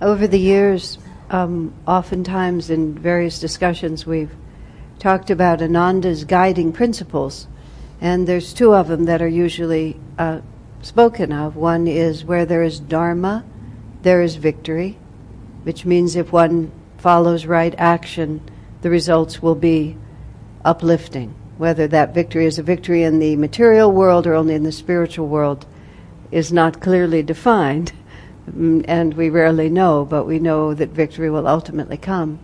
Over the years, um, oftentimes in various discussions, we've talked about Ananda's guiding principles, and there's two of them that are usually uh, spoken of. One is where there is Dharma, there is victory, which means if one follows right action, the results will be uplifting. Whether that victory is a victory in the material world or only in the spiritual world is not clearly defined, Mm, and we rarely know, but we know that victory will ultimately come.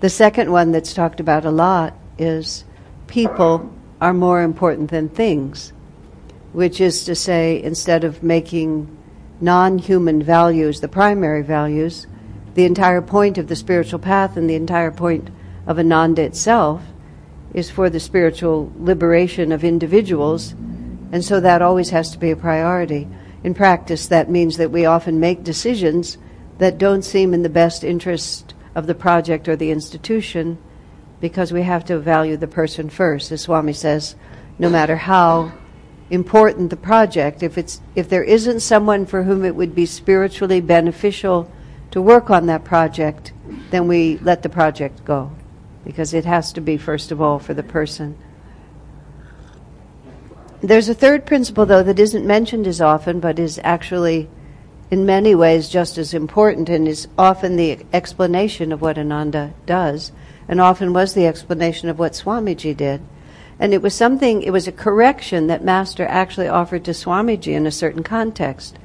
The second one that's talked about a lot is people are more important than things, which is to say, instead of making non human values the primary values, the entire point of the spiritual path and the entire point of Ananda itself is for the spiritual liberation of individuals, and so that always has to be a priority. In practice, that means that we often make decisions that don't seem in the best interest of the project or the institution because we have to value the person first. As Swami says, no matter how important the project, if, it's, if there isn't someone for whom it would be spiritually beneficial to work on that project, then we let the project go because it has to be, first of all, for the person. There's a third principle, though, that isn't mentioned as often, but is actually, in many ways, just as important and is often the explanation of what Ananda does, and often was the explanation of what Swamiji did. And it was something, it was a correction that Master actually offered to Swamiji in a certain context.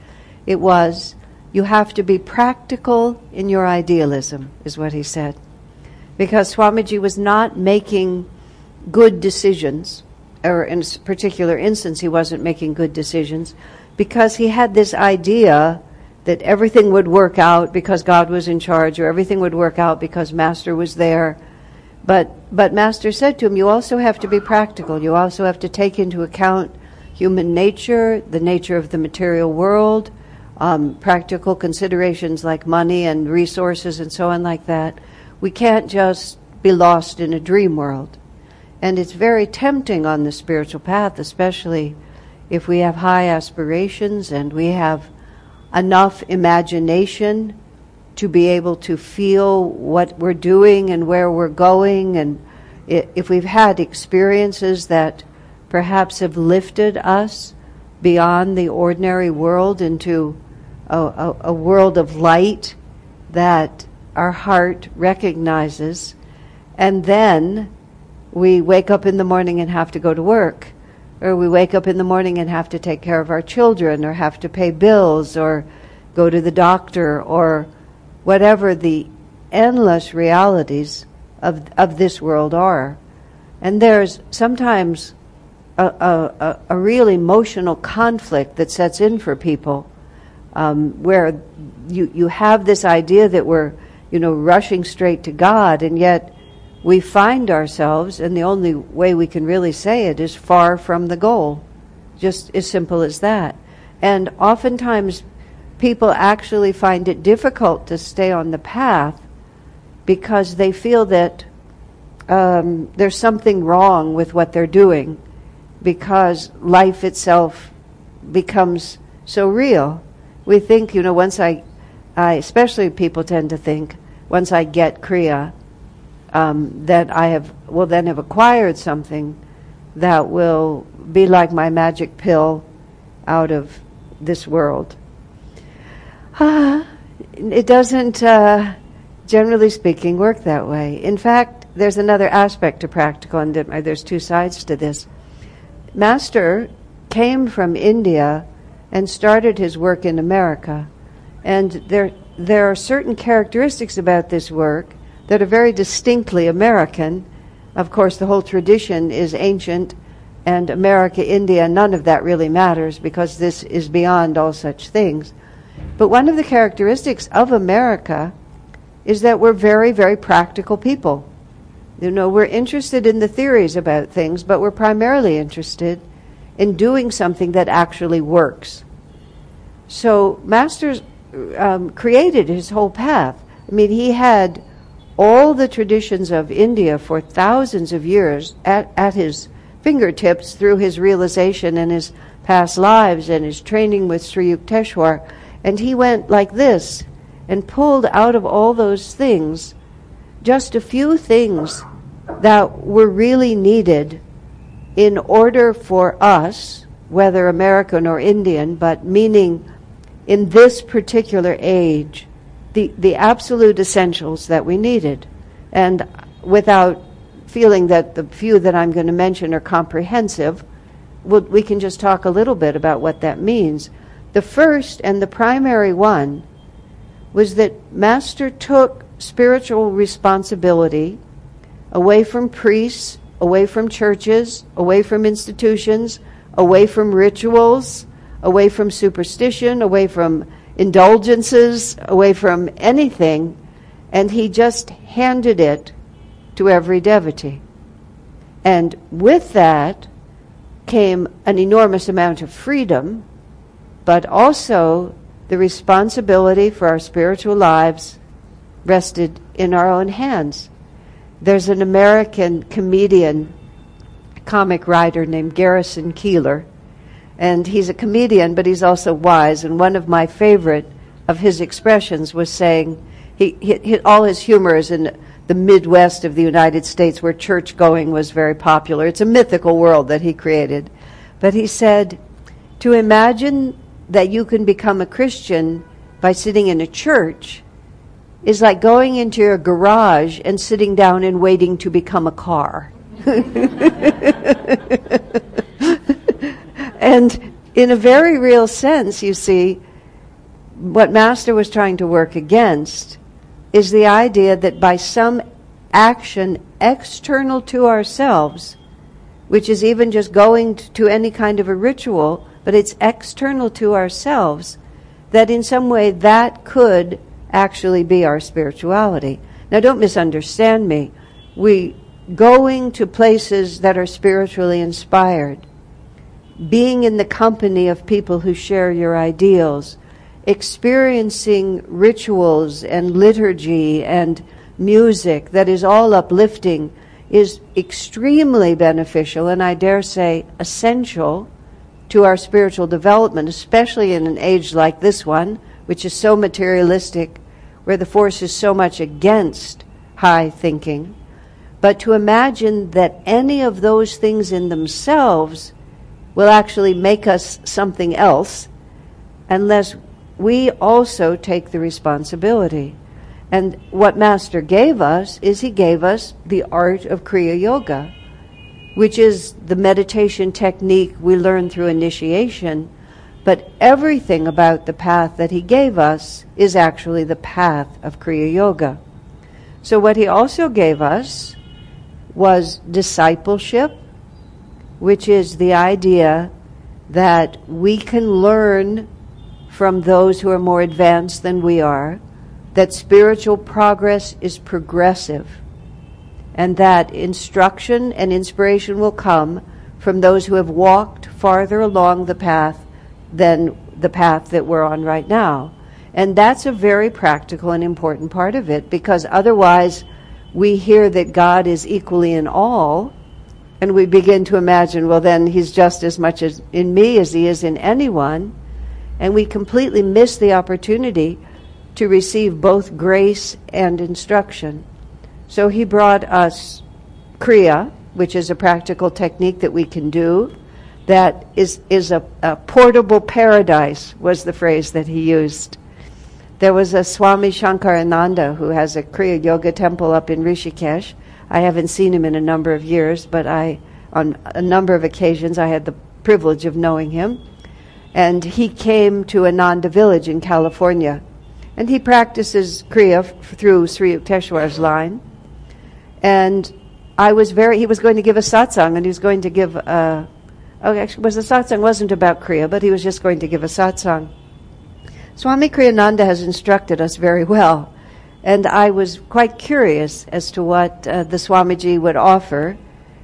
It was, you have to be practical in your idealism, is what he said because Swamiji was not making good decisions, or in a particular instance, he wasn't making good decisions, because he had this idea that everything would work out because God was in charge, or everything would work out because Master was there. But, but Master said to him, You also have to be practical. You also have to take into account human nature, the nature of the material world, um, practical considerations like money and resources and so on, like that. We can't just be lost in a dream world. And it's very tempting on the spiritual path, especially if we have high aspirations and we have enough imagination to be able to feel what we're doing and where we're going. And if we've had experiences that perhaps have lifted us beyond the ordinary world into a, a, a world of light that our heart recognizes, and then we wake up in the morning and have to go to work, or we wake up in the morning and have to take care of our children, or have to pay bills, or go to the doctor, or whatever the endless realities of, of this world are. And there's sometimes a, a, a real emotional conflict that sets in for people um, where you, you have this idea that we're you know, rushing straight to God, and yet we find ourselves, and the only way we can really say it is far from the goal. Just as simple as that. And oftentimes, people actually find it difficult to stay on the path because they feel that um, there's something wrong with what they're doing because life itself becomes so real. We think, you know, once I, I especially people tend to think, once I get Kriya, um, that I have will then have acquired something that will be like my magic pill out of this world. Ah, it doesn't, uh, generally speaking, work that way. In fact, there's another aspect to practical, and there's two sides to this. Master came from India and started his work in America, and there there are certain characteristics about this work that are very distinctly American. Of course, the whole tradition is ancient, and America, India, none of that really matters because this is beyond all such things. But one of the characteristics of America is that we're very, very practical people. You know, we're interested in the theories about things, but we're primarily interested in doing something that actually works. So, Master's um, created his whole path. I mean, he had all the traditions of India for thousands of years at, at his fingertips through his realization and his past lives and his training with Sri Yukteswar. And he went like this and pulled out of all those things just a few things that were really needed in order for us, whether American or Indian, but meaning in this particular age, the, the absolute essentials that we needed. And without feeling that the few that I'm going to mention are comprehensive, we'll, we can just talk a little bit about what that means. The first and the primary one was that Master took spiritual responsibility away from priests, away from churches, away from institutions, away from rituals, away from superstition, away from indulgences, away from anything, and he just handed it to every devotee. And with that came an enormous amount of freedom, but also the responsibility for our spiritual lives rested in our own hands. There's an American comedian, comic writer named Garrison Keillor, and he's a comedian, but he's also wise. And one of my favorite of his expressions was saying, he, he, all his humor is in the Midwest of the United States where church going was very popular. It's a mythical world that he created. But he said, to imagine that you can become a Christian by sitting in a church is like going into your garage and sitting down and waiting to become a car. and in a very real sense, you see, what Master was trying to work against is the idea that by some action external to ourselves, which is even just going to any kind of a ritual, but it's external to ourselves, that in some way that could actually be our spirituality. Now, don't misunderstand me. We going to places that are spiritually inspired, being in the company of people who share your ideals, experiencing rituals and liturgy and music that is all uplifting is extremely beneficial and I dare say essential to our spiritual development, especially in an age like this one, which is so materialistic where the force is so much against high thinking, but to imagine that any of those things in themselves will actually make us something else unless we also take the responsibility. And what Master gave us is he gave us the art of Kriya Yoga, which is the meditation technique we learn through initiation but everything about the path that he gave us is actually the path of Kriya Yoga. So what he also gave us was discipleship, which is the idea that we can learn from those who are more advanced than we are, that spiritual progress is progressive, and that instruction and inspiration will come from those who have walked farther along the path than the path that we're on right now. And that's a very practical and important part of it because otherwise we hear that God is equally in all and we begin to imagine, well, then he's just as much as in me as he is in anyone. And we completely miss the opportunity to receive both grace and instruction. So he brought us Kriya, which is a practical technique that we can do that is, is a, a portable paradise, was the phrase that he used. There was a Swami Shankarananda who has a Kriya Yoga temple up in Rishikesh. I haven't seen him in a number of years, but I, on a number of occasions, I had the privilege of knowing him. And he came to Ananda village in California. And he practices Kriya f- through Sri Yukteswar's line. And I was very, he was going to give a satsang, and he was going to give a, Oh, actually, was the satsang wasn't about Kriya, but he was just going to give a satsang. Swami Kriyananda has instructed us very well, and I was quite curious as to what uh, the Swamiji would offer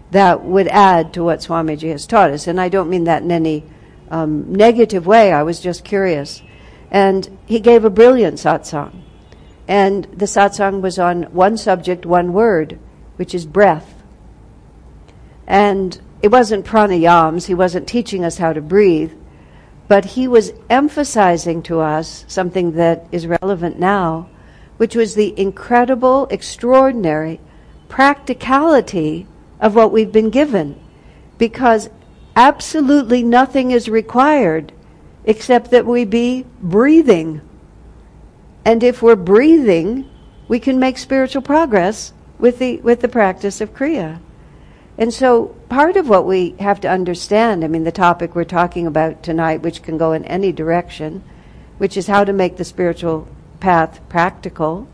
that would add to what Swamiji has taught us. And I don't mean that in any um, negative way. I was just curious. And he gave a brilliant satsang. And the satsang was on one subject, one word, which is breath. And it wasn't pranayams, he wasn't teaching us how to breathe, But he was emphasizing to us something that is relevant now, which was the incredible, extraordinary practicality of what we've been given. Because absolutely nothing is required except that we be breathing. And if we're breathing, we can make spiritual progress with the, with the practice of Kriya. And so part of what we have to understand, I mean, the topic we're talking about tonight, which can go in any direction, which is how to make the spiritual path practical,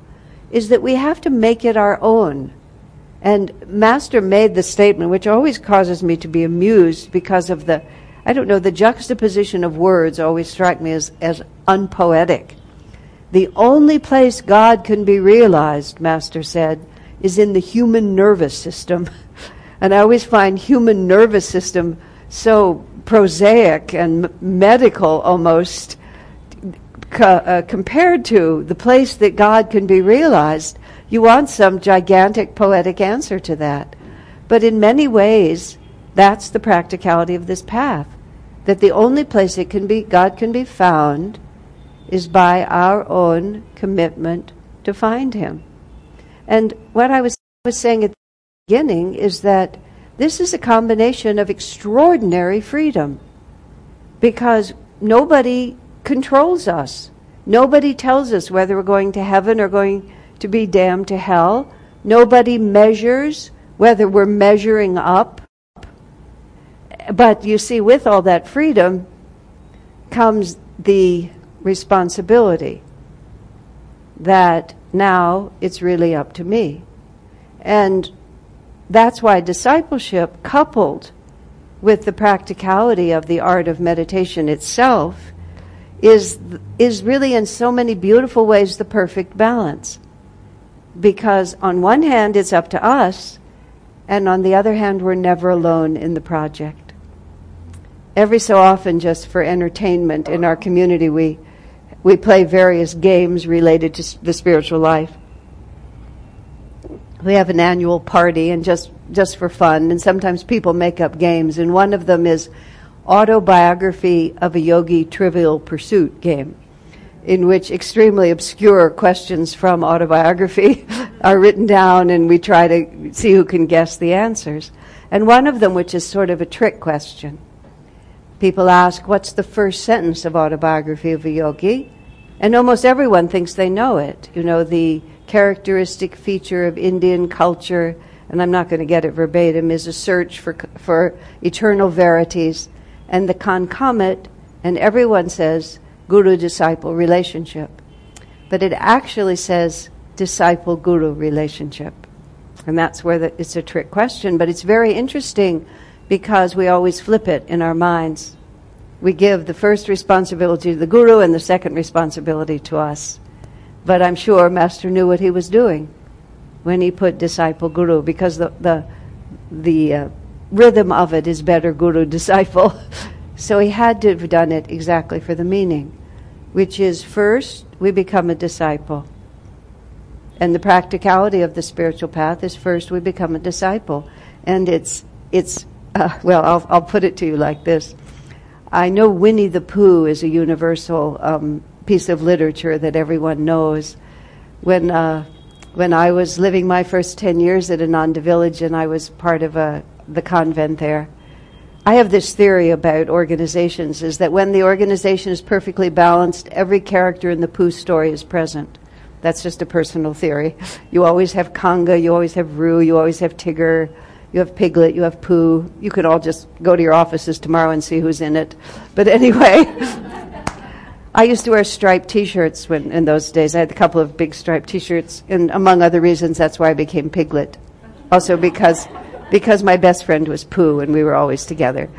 is that we have to make it our own. And Master made the statement, which always causes me to be amused because of the, I don't know, the juxtaposition of words always strike me as, as unpoetic. The only place God can be realized, Master said, is in the human nervous system. and I always find human nervous system so prosaic and medical almost co- uh, compared to the place that God can be realized. You want some gigantic poetic answer to that. But in many ways, that's the practicality of this path. That the only place it can be, God can be found is by our own commitment to find Him. And what I was, was saying at the beginning is that this is a combination of extraordinary freedom because nobody controls us. Nobody tells us whether we're going to heaven or going to be damned to hell. Nobody measures whether we're measuring up. But you see, with all that freedom comes the responsibility that now it's really up to me. And that's why discipleship, coupled with the practicality of the art of meditation itself, is, is really in so many beautiful ways the perfect balance. Because on one hand, it's up to us, and on the other hand, we're never alone in the project. Every so often, just for entertainment in our community, we, we play various games related to the spiritual life we have an annual party and just just for fun and sometimes people make up games and one of them is autobiography of a yogi trivial pursuit game in which extremely obscure questions from autobiography are written down and we try to see who can guess the answers and one of them which is sort of a trick question people ask what's the first sentence of autobiography of a yogi and almost everyone thinks they know it you know the characteristic feature of Indian culture, and I'm not going to get it verbatim, is a search for, for eternal verities. And the concomitant, and everyone says guru disciple relationship. But it actually says disciple guru relationship. And that's where the, it's a trick question, but it's very interesting because we always flip it in our minds. We give the first responsibility to the guru and the second responsibility to us. But I'm sure Master knew what he was doing when he put disciple guru because the the the uh, rhythm of it is better guru disciple. so he had to have done it exactly for the meaning, which is first we become a disciple. And the practicality of the spiritual path is first we become a disciple. And it's, it's uh, well, I'll, I'll put it to you like this. I know Winnie the Pooh is a universal um, piece of literature that everyone knows. When uh, when I was living my first ten years at Ananda Village, and I was part of a, the convent there, I have this theory about organizations: is that when the organization is perfectly balanced, every character in the Pooh story is present. That's just a personal theory. You always have Kanga, you always have Roo, you always have Tigger, you have Piglet, you have Pooh. You could all just go to your offices tomorrow and see who's in it. But anyway. I used to wear striped T-shirts when, in those days. I had a couple of big striped T-shirts, and among other reasons, that's why I became Piglet. Also because because my best friend was Pooh, and we were always together.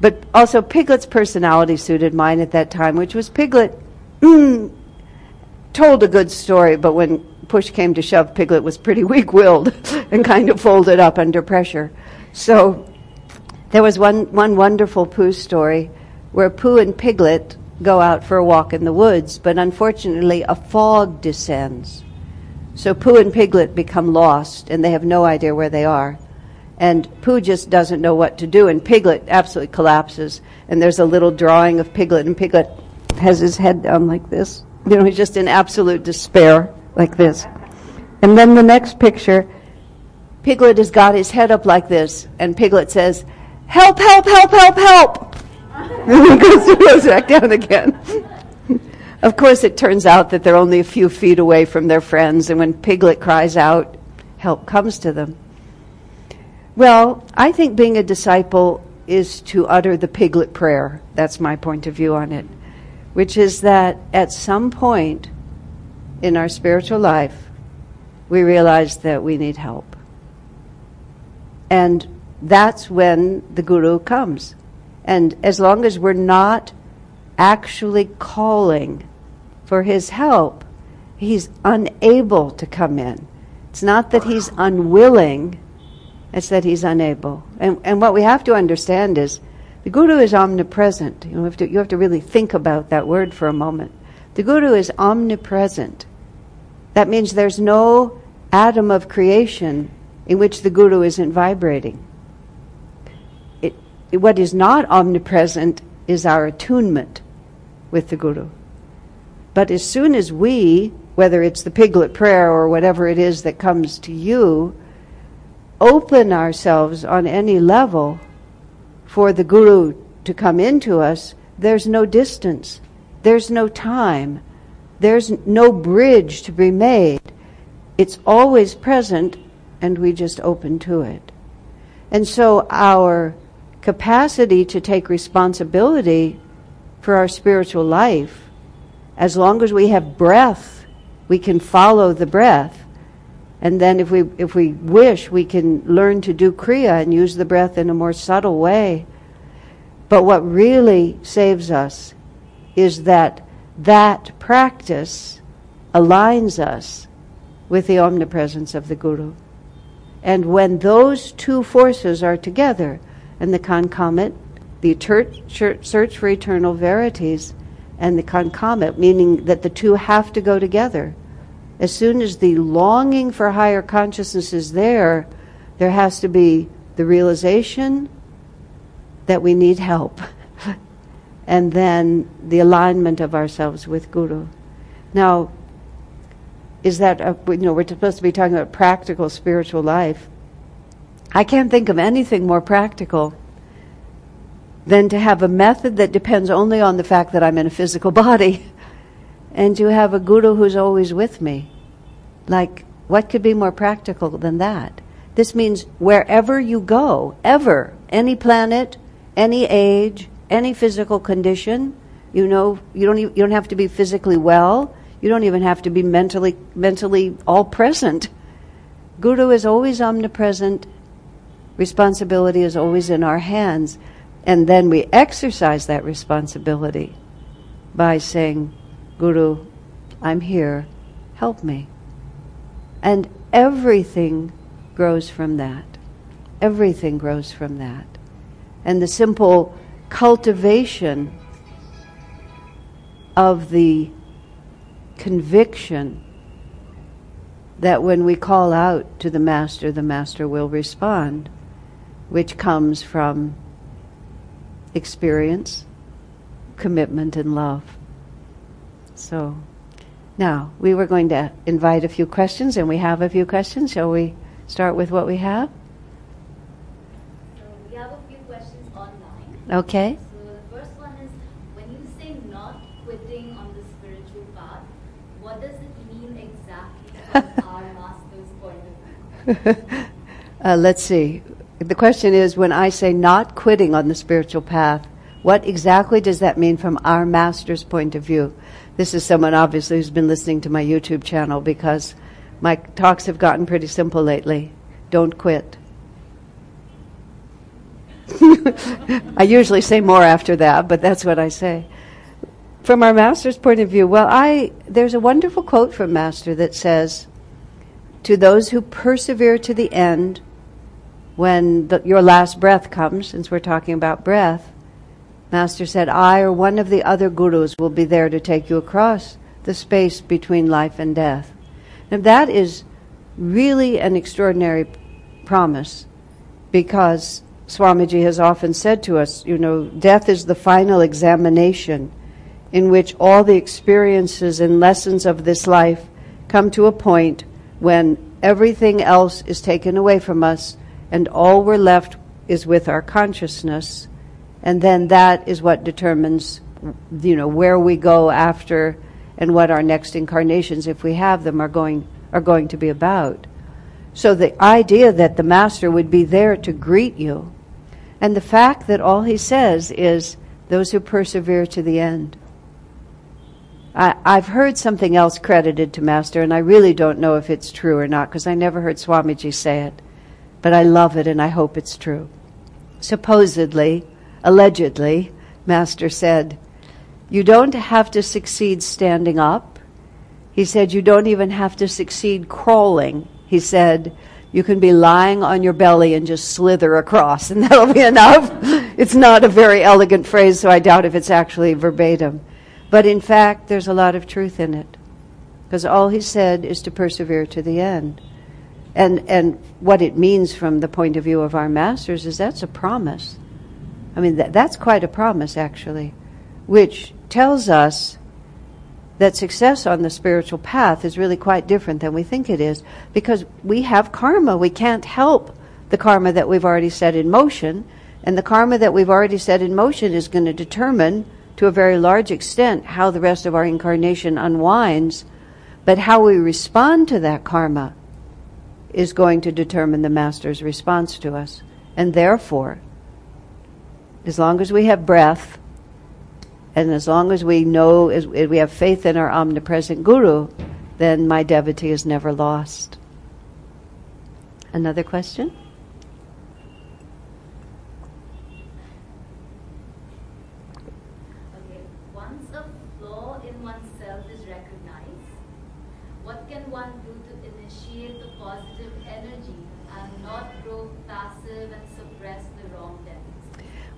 But also, Piglet's personality suited mine at that time, which was Piglet mm, told a good story, but when push came to shove, Piglet was pretty weak-willed and kind of folded up under pressure. So there was one one wonderful Pooh story where Pooh and Piglet go out for a walk in the woods, but unfortunately a fog descends. So Pooh and Piglet become lost and they have no idea where they are. And Pooh just doesn't know what to do, and Piglet absolutely collapses. And there's a little drawing of Piglet, and Piglet has his head down like this. You know, he's just in absolute despair, like this. And then the next picture, Piglet has got his head up like this, and Piglet says, Help, help, help, help, help! and he goes, goes back down again. Of course, it turns out that they're only a few feet away from their friends, and when Piglet cries out, help comes to them. Well, I think being a disciple is to utter the piglet prayer. That's my point of view on it, which is that at some point in our spiritual life, we realize that we need help. And that's when the guru comes. And as long as we're not actually calling for his help, he's unable to come in. It's not that he's unwilling, it's that he's unable. And, and what we have to understand is the Guru is omnipresent. You, have to, you have to really think about that word for a moment. The Guru is omnipresent. That means there's no atom of creation in which the Guru isn't vibrating. It, it, what is not omnipresent is our attunement with the Guru. But as soon as we, whether it's the piglet prayer or whatever it is that comes to you, open ourselves on any level for the Guru to come into us, there's no distance, there's no time, there's no bridge to be made. It's always present, and we just open to it. And so our capacity to take responsibility for our spiritual life, as long as we have breath, we can follow the breath and then if we, if we wish, we can learn to do Kriya and use the breath in a more subtle way. But what really saves us is that that practice aligns us with the omnipresence of the Guru. And when those two forces are together, and the concomitant, the search for eternal verities, and the concomitant, meaning that the two have to go together, as soon as the longing for higher consciousness is there, there has to be the realization that we need help. and then the alignment of ourselves with Guru. Now, is that, a, you know, we're supposed to be talking about practical spiritual life. I can't think of anything more practical than to have a method that depends only on the fact that I'm in a physical body and to have a guru who's always with me. Like, what could be more practical than that? This means wherever you go, ever, any planet, any age, any physical condition, you know, you don't, even, you don't have to be physically well. You don't even have to be mentally, mentally all present. Guru is always omnipresent. Responsibility is always in our hands. And then we exercise that responsibility by saying, Guru, I'm here, help me. And everything grows from that. Everything grows from that. And the simple cultivation of the conviction that when we call out to the Master, the Master will respond, which comes from experience, commitment, and love. So. Now, we were going to invite a few questions, and we have a few questions. Shall we start with what we have? So we have a few questions online. Okay. So the first one is when you say not quitting on the spiritual path, what does it mean exactly from our master's point of view? uh, let's see. The question is when I say not quitting on the spiritual path, what exactly does that mean from our master's point of view? This is someone obviously who's been listening to my YouTube channel because my talks have gotten pretty simple lately. Don't quit. I usually say more after that, but that's what I say. From our master's point of view, well, I there's a wonderful quote from master that says, "To those who persevere to the end, when the, your last breath comes, since we're talking about breath, Master said, I or one of the other gurus will be there to take you across the space between life and death. And that is really an extraordinary promise. because Swamiji has often said to us, you know, death is the final examination in which all the experiences and lessons of this life come to a point when everything else is taken away from us and all we're left is with our consciousness and then that is what determines you know where we go after and what our next incarnations if we have them are going are going to be about so the idea that the master would be there to greet you and the fact that all he says is those who persevere to the end I, have heard something else credited to Master, and I really don't know if it's true or not because I never heard Swamiji say it. But I love it and I hope it's true. Supposedly, allegedly, Master said, You don't have to succeed standing up. He said, You don't even have to succeed crawling. He said, You can be lying on your belly and just slither across, and that'll be enough. it's not a very elegant phrase, so I doubt if it's actually verbatim. But in fact, there's a lot of truth in it. Because all he said is to persevere to the end. And, and what it means from the point of view of our masters is that's a promise. I mean, that, that's quite a promise, actually, which tells us that success on the spiritual path is really quite different than we think it is because we have karma. We can't help the karma that we've already set in motion. And the karma that we've already set in motion is going to determine to a very large extent how the rest of our incarnation unwinds, but how we respond to that karma is going to determine the Master's response to us. And therefore, as long as we have breath, and as long as we know, as we have faith in our omnipresent Guru, then my devotee is never lost. Another question?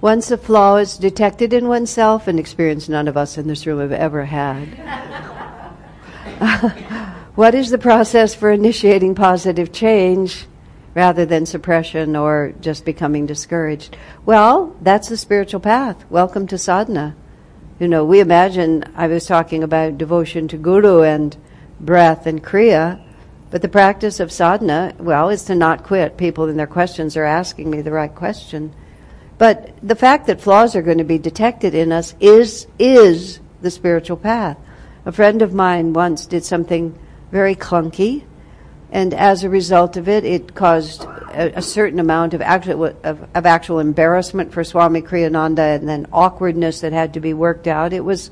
Once a flaw is detected in oneself, an experience none of us in this room have ever had. what is the process for initiating positive change rather than suppression or just becoming discouraged? Well, that's the spiritual path. Welcome to sadhana. You know, we imagine, I was talking about devotion to Guru and breath and Kriya, but the practice of sadhana, well, is to not quit. People in their questions are asking me the right question. But the fact that flaws are going to be detected in us is, is the spiritual path. A friend of mine once did something very clunky, and as a result of it, it caused a, a certain amount of actual, of, of, actual embarrassment for Swami Kriyananda and then awkwardness that had to be worked out. It was,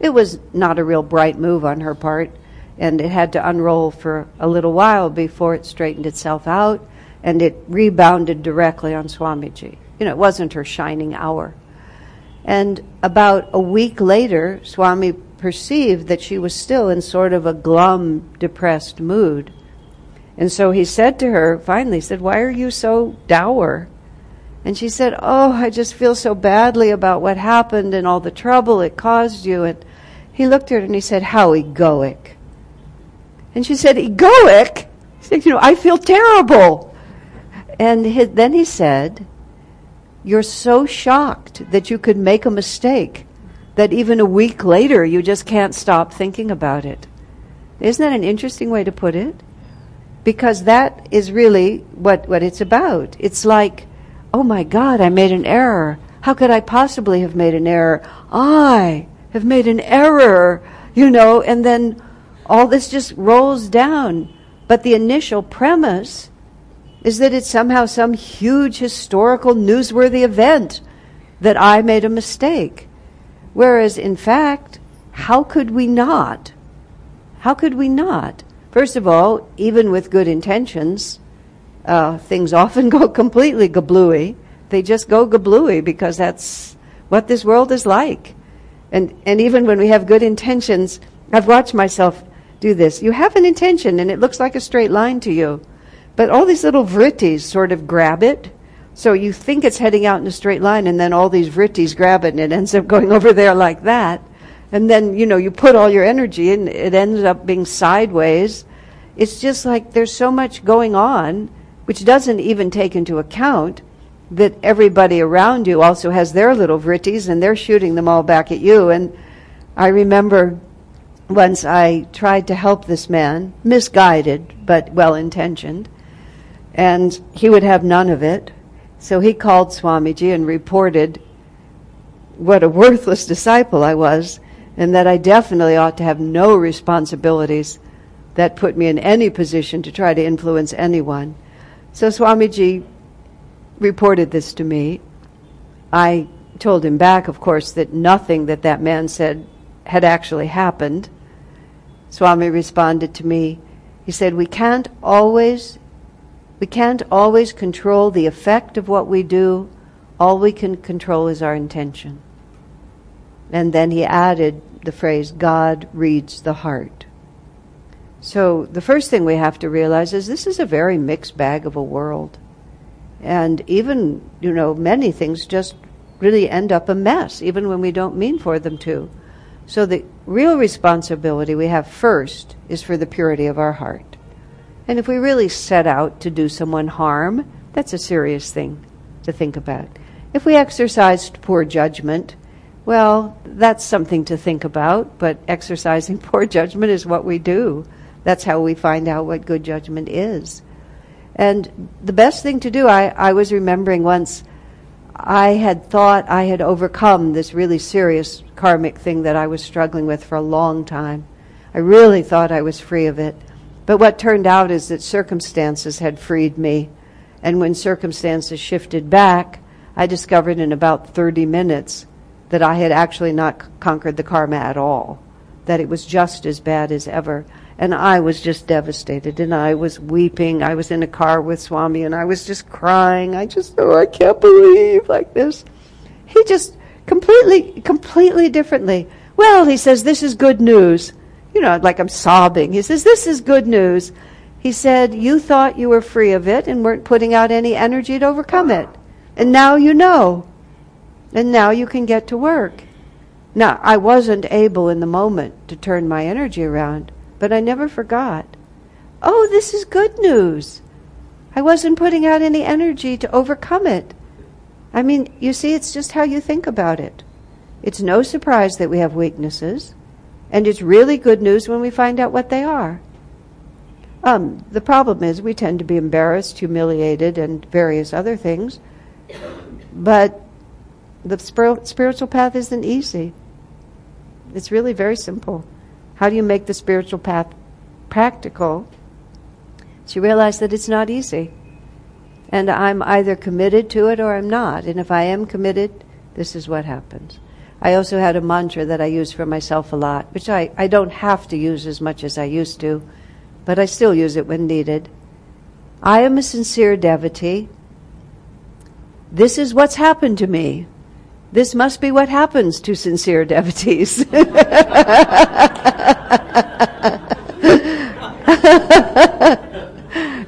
it was not a real bright move on her part, and it had to unroll for a little while before it straightened itself out, and it rebounded directly on Swamiji. You know, it wasn't her shining hour. And about a week later, Swami perceived that she was still in sort of a glum, depressed mood. And so he said to her, finally, said, Why are you so dour? And she said, Oh, I just feel so badly about what happened and all the trouble it caused you. And he looked at her and he said, How egoic. And she said, Egoic? He said, You know, I feel terrible. And then he said, you're so shocked that you could make a mistake that even a week later you just can't stop thinking about it. Isn't that an interesting way to put it? Because that is really what, what it's about. It's like, oh my God, I made an error. How could I possibly have made an error? I have made an error, you know, and then all this just rolls down. But the initial premise is that it's somehow some huge historical newsworthy event that I made a mistake. Whereas, in fact, how could we not? How could we not? First of all, even with good intentions, uh, things often go completely gablooey. They just go gablooey because that's what this world is like. And, and even when we have good intentions, I've watched myself do this. You have an intention and it looks like a straight line to you. But all these little vrittis sort of grab it. So you think it's heading out in a straight line, and then all these vrittis grab it, and it ends up going over there like that. And then, you know, you put all your energy and it ends up being sideways. It's just like there's so much going on. Which doesn't even take into account that everybody around you also has their little vrittis and they're shooting them all back at you. And I remember once I tried to help this man, misguided but well intentioned, and he would have none of it. So he called Swamiji and reported what a worthless disciple I was, and that I definitely ought to have no responsibilities that put me in any position to try to influence anyone. So Swamiji reported this to me. I told him back, of course, that nothing that that man said had actually happened. Swami responded to me. He said, "We can't always we can't always control the effect of what we do. All we can control is our intention." And then he added the phrase, God reads the heart. So the first thing we have to realize is this is a very mixed bag of a world. And even, you know, many things just really end up a mess, even when we don't mean for them to. So the real responsibility we have first is for the purity of our heart. And if we really set out to do someone harm, that's a serious thing to think about. If we exercised poor judgment, well, that's something to think about, but exercising poor judgment is what we do. That's how we find out what good judgment is. And the best thing to do, I, I was remembering once, I had thought I had overcome this really serious karmic thing that I was struggling with for a long time. I really thought I was free of it. But what turned out is that circumstances had freed me. And when circumstances shifted back, I discovered in about 30 minutes that I had actually not conquered the karma at all, that it was just as bad as ever. And I was just devastated and I was weeping. I was in a car with Swami and I was just crying. I just, oh, I can't believe like this. He just completely, completely differently. Well, he says, this is good news. You know, like I'm sobbing. He says, this is good news. He said, you thought you were free of it and weren't putting out any energy to overcome it. And now you know. And now you can get to work. Now, I wasn't able in the moment to turn my energy around, but I never forgot. Oh, this is good news. I wasn't putting out any energy to overcome it. I mean, you see, it's just how you think about it. It's no surprise that we have weaknesses, and it's really good news when we find out what they are. Um, the problem is we tend to be embarrassed, humiliated, and various other things. But the spiritual path isn't easy. It's really very simple. How do you make the spiritual path practical? So you realize that it's not easy. And I'm either committed to it or I'm not. And if I am committed, this is what happens. I also had a mantra that I use for myself a lot, which I, I don't have to use as much as I used to, but I still use it when needed. I am a sincere devotee. This is what's happened to me. This must be what happens to sincere devotees.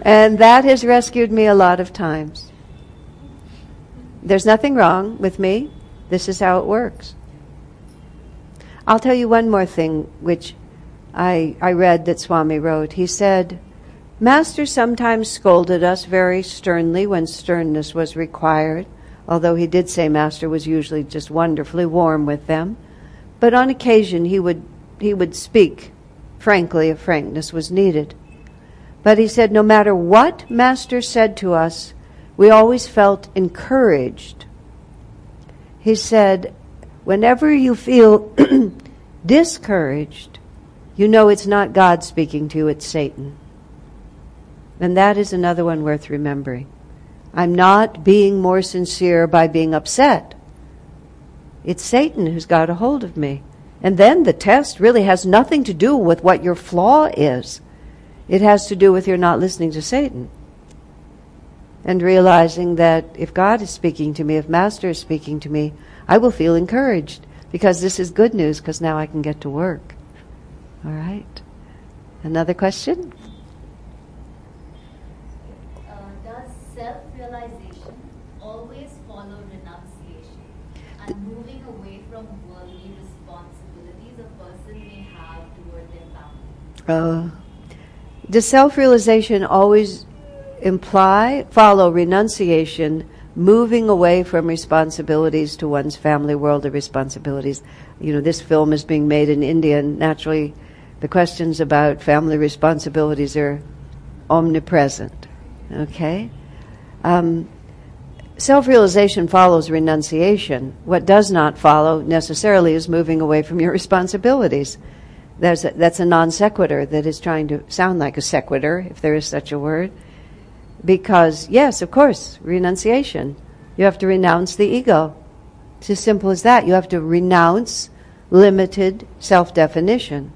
and that has rescued me a lot of times. There's nothing wrong with me. This is how it works. I'll tell you one more thing, which I, I read that Swami wrote. He said, Master sometimes scolded us very sternly when sternness was required although he did say Master was usually just wonderfully warm with them. But on occasion he would, he would speak frankly if frankness was needed. But he said no matter what Master said to us, we always felt encouraged. He said, whenever you feel discouraged, you know it's not God speaking to you, it's Satan. And that is another one worth remembering. I'm not being more sincere by being upset. It's Satan who's got a hold of me. And then the test really has nothing to do with what your flaw is. It has to do with your not listening to Satan. And realizing that if God is speaking to me, if Master is speaking to me, I will feel encouraged because this is good news because now I can get to work. All right. Another question? Does self-realization always follow renunciation? And moving away from worldly responsibilities a person may have toward their family? Uh, the self realization always imply, follow renunciation, moving away from responsibilities to one's family world of responsibilities. You know, this film is being made in India, and naturally, the questions about family responsibilities are omnipresent. Okay? Um, Self realization follows renunciation. What does not follow necessarily is moving away from your responsibilities. That's a, that's a non sequitur that is trying to sound like a sequitur, if there is such a word. Because, yes, of course, renunciation. You have to renounce the ego. It's as simple as that. You have to renounce limited self definition.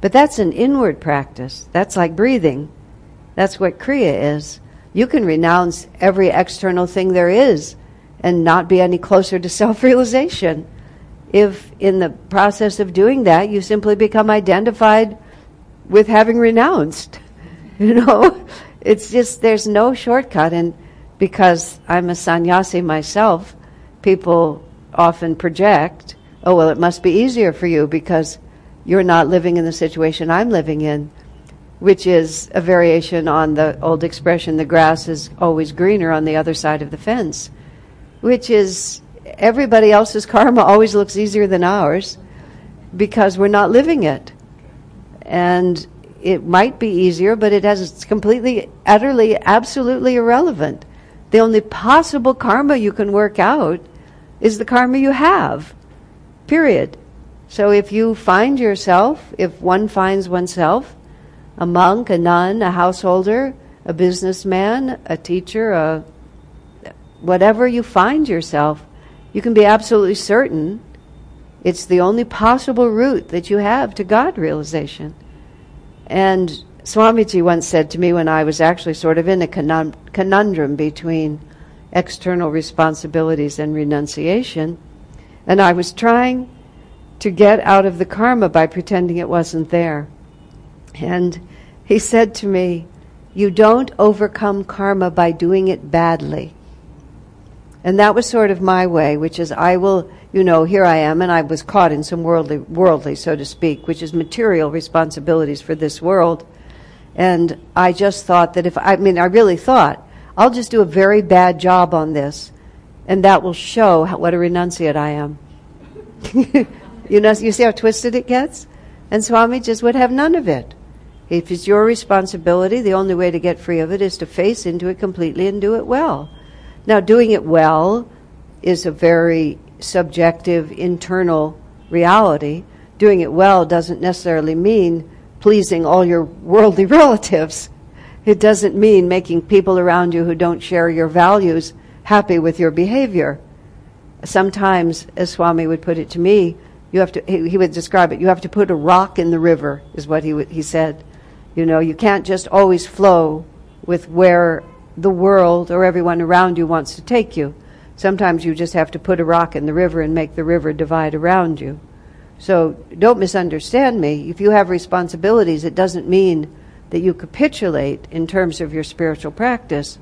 But that's an inward practice. That's like breathing. That's what Kriya is. You can renounce every external thing there is and not be any closer to self realization. If in the process of doing that, you simply become identified with having renounced. You know, it's just, there's no shortcut. And because I'm a sannyasi myself, people often project, oh, well, it must be easier for you because you're not living in the situation I'm living in which is a variation on the old expression, the grass is always greener on the other side of the fence, which is everybody else's karma always looks easier than ours because we're not living it. And it might be easier, but it has, it's completely, utterly, absolutely irrelevant. The only possible karma you can work out is the karma you have. Period. So if you find yourself, if one finds oneself a monk, a nun, a householder, a businessman, a teacher, a whatever you find yourself, you can be absolutely certain it's the only possible route that you have to God realization. And Swamiji once said to me when I was actually sort of in a conundrum between external responsibilities and renunciation, and I was trying to get out of the karma by pretending it wasn't there. And he said to me, You don't overcome karma by doing it badly. And that was sort of my way, which is I will, you know, here I am, and I was caught in some worldly, worldly, so to speak, which is material responsibilities for this world. And I just thought that if, I mean, I really thought, I'll just do a very bad job on this, and that will show how, what a renunciate I am. you know, you see how twisted it gets? And Swami just would have none of it. If it's your responsibility, the only way to get free of it is to face into it completely and do it well. Now, doing it well is a very subjective, internal reality. Doing it well doesn't necessarily mean pleasing all your worldly relatives. It doesn't mean making people around you who don't share your values happy with your behavior. Sometimes, as Swami would put it to me, you have to, he, would describe it, you have to put a rock in the river, is what he, he said. You know, you can't just always flow with where the world or everyone around you wants to take you. Sometimes you just have to put a rock in the river and make the river divide around you. So don't misunderstand me. If you have responsibilities, it doesn't mean that you capitulate in terms of your spiritual practice.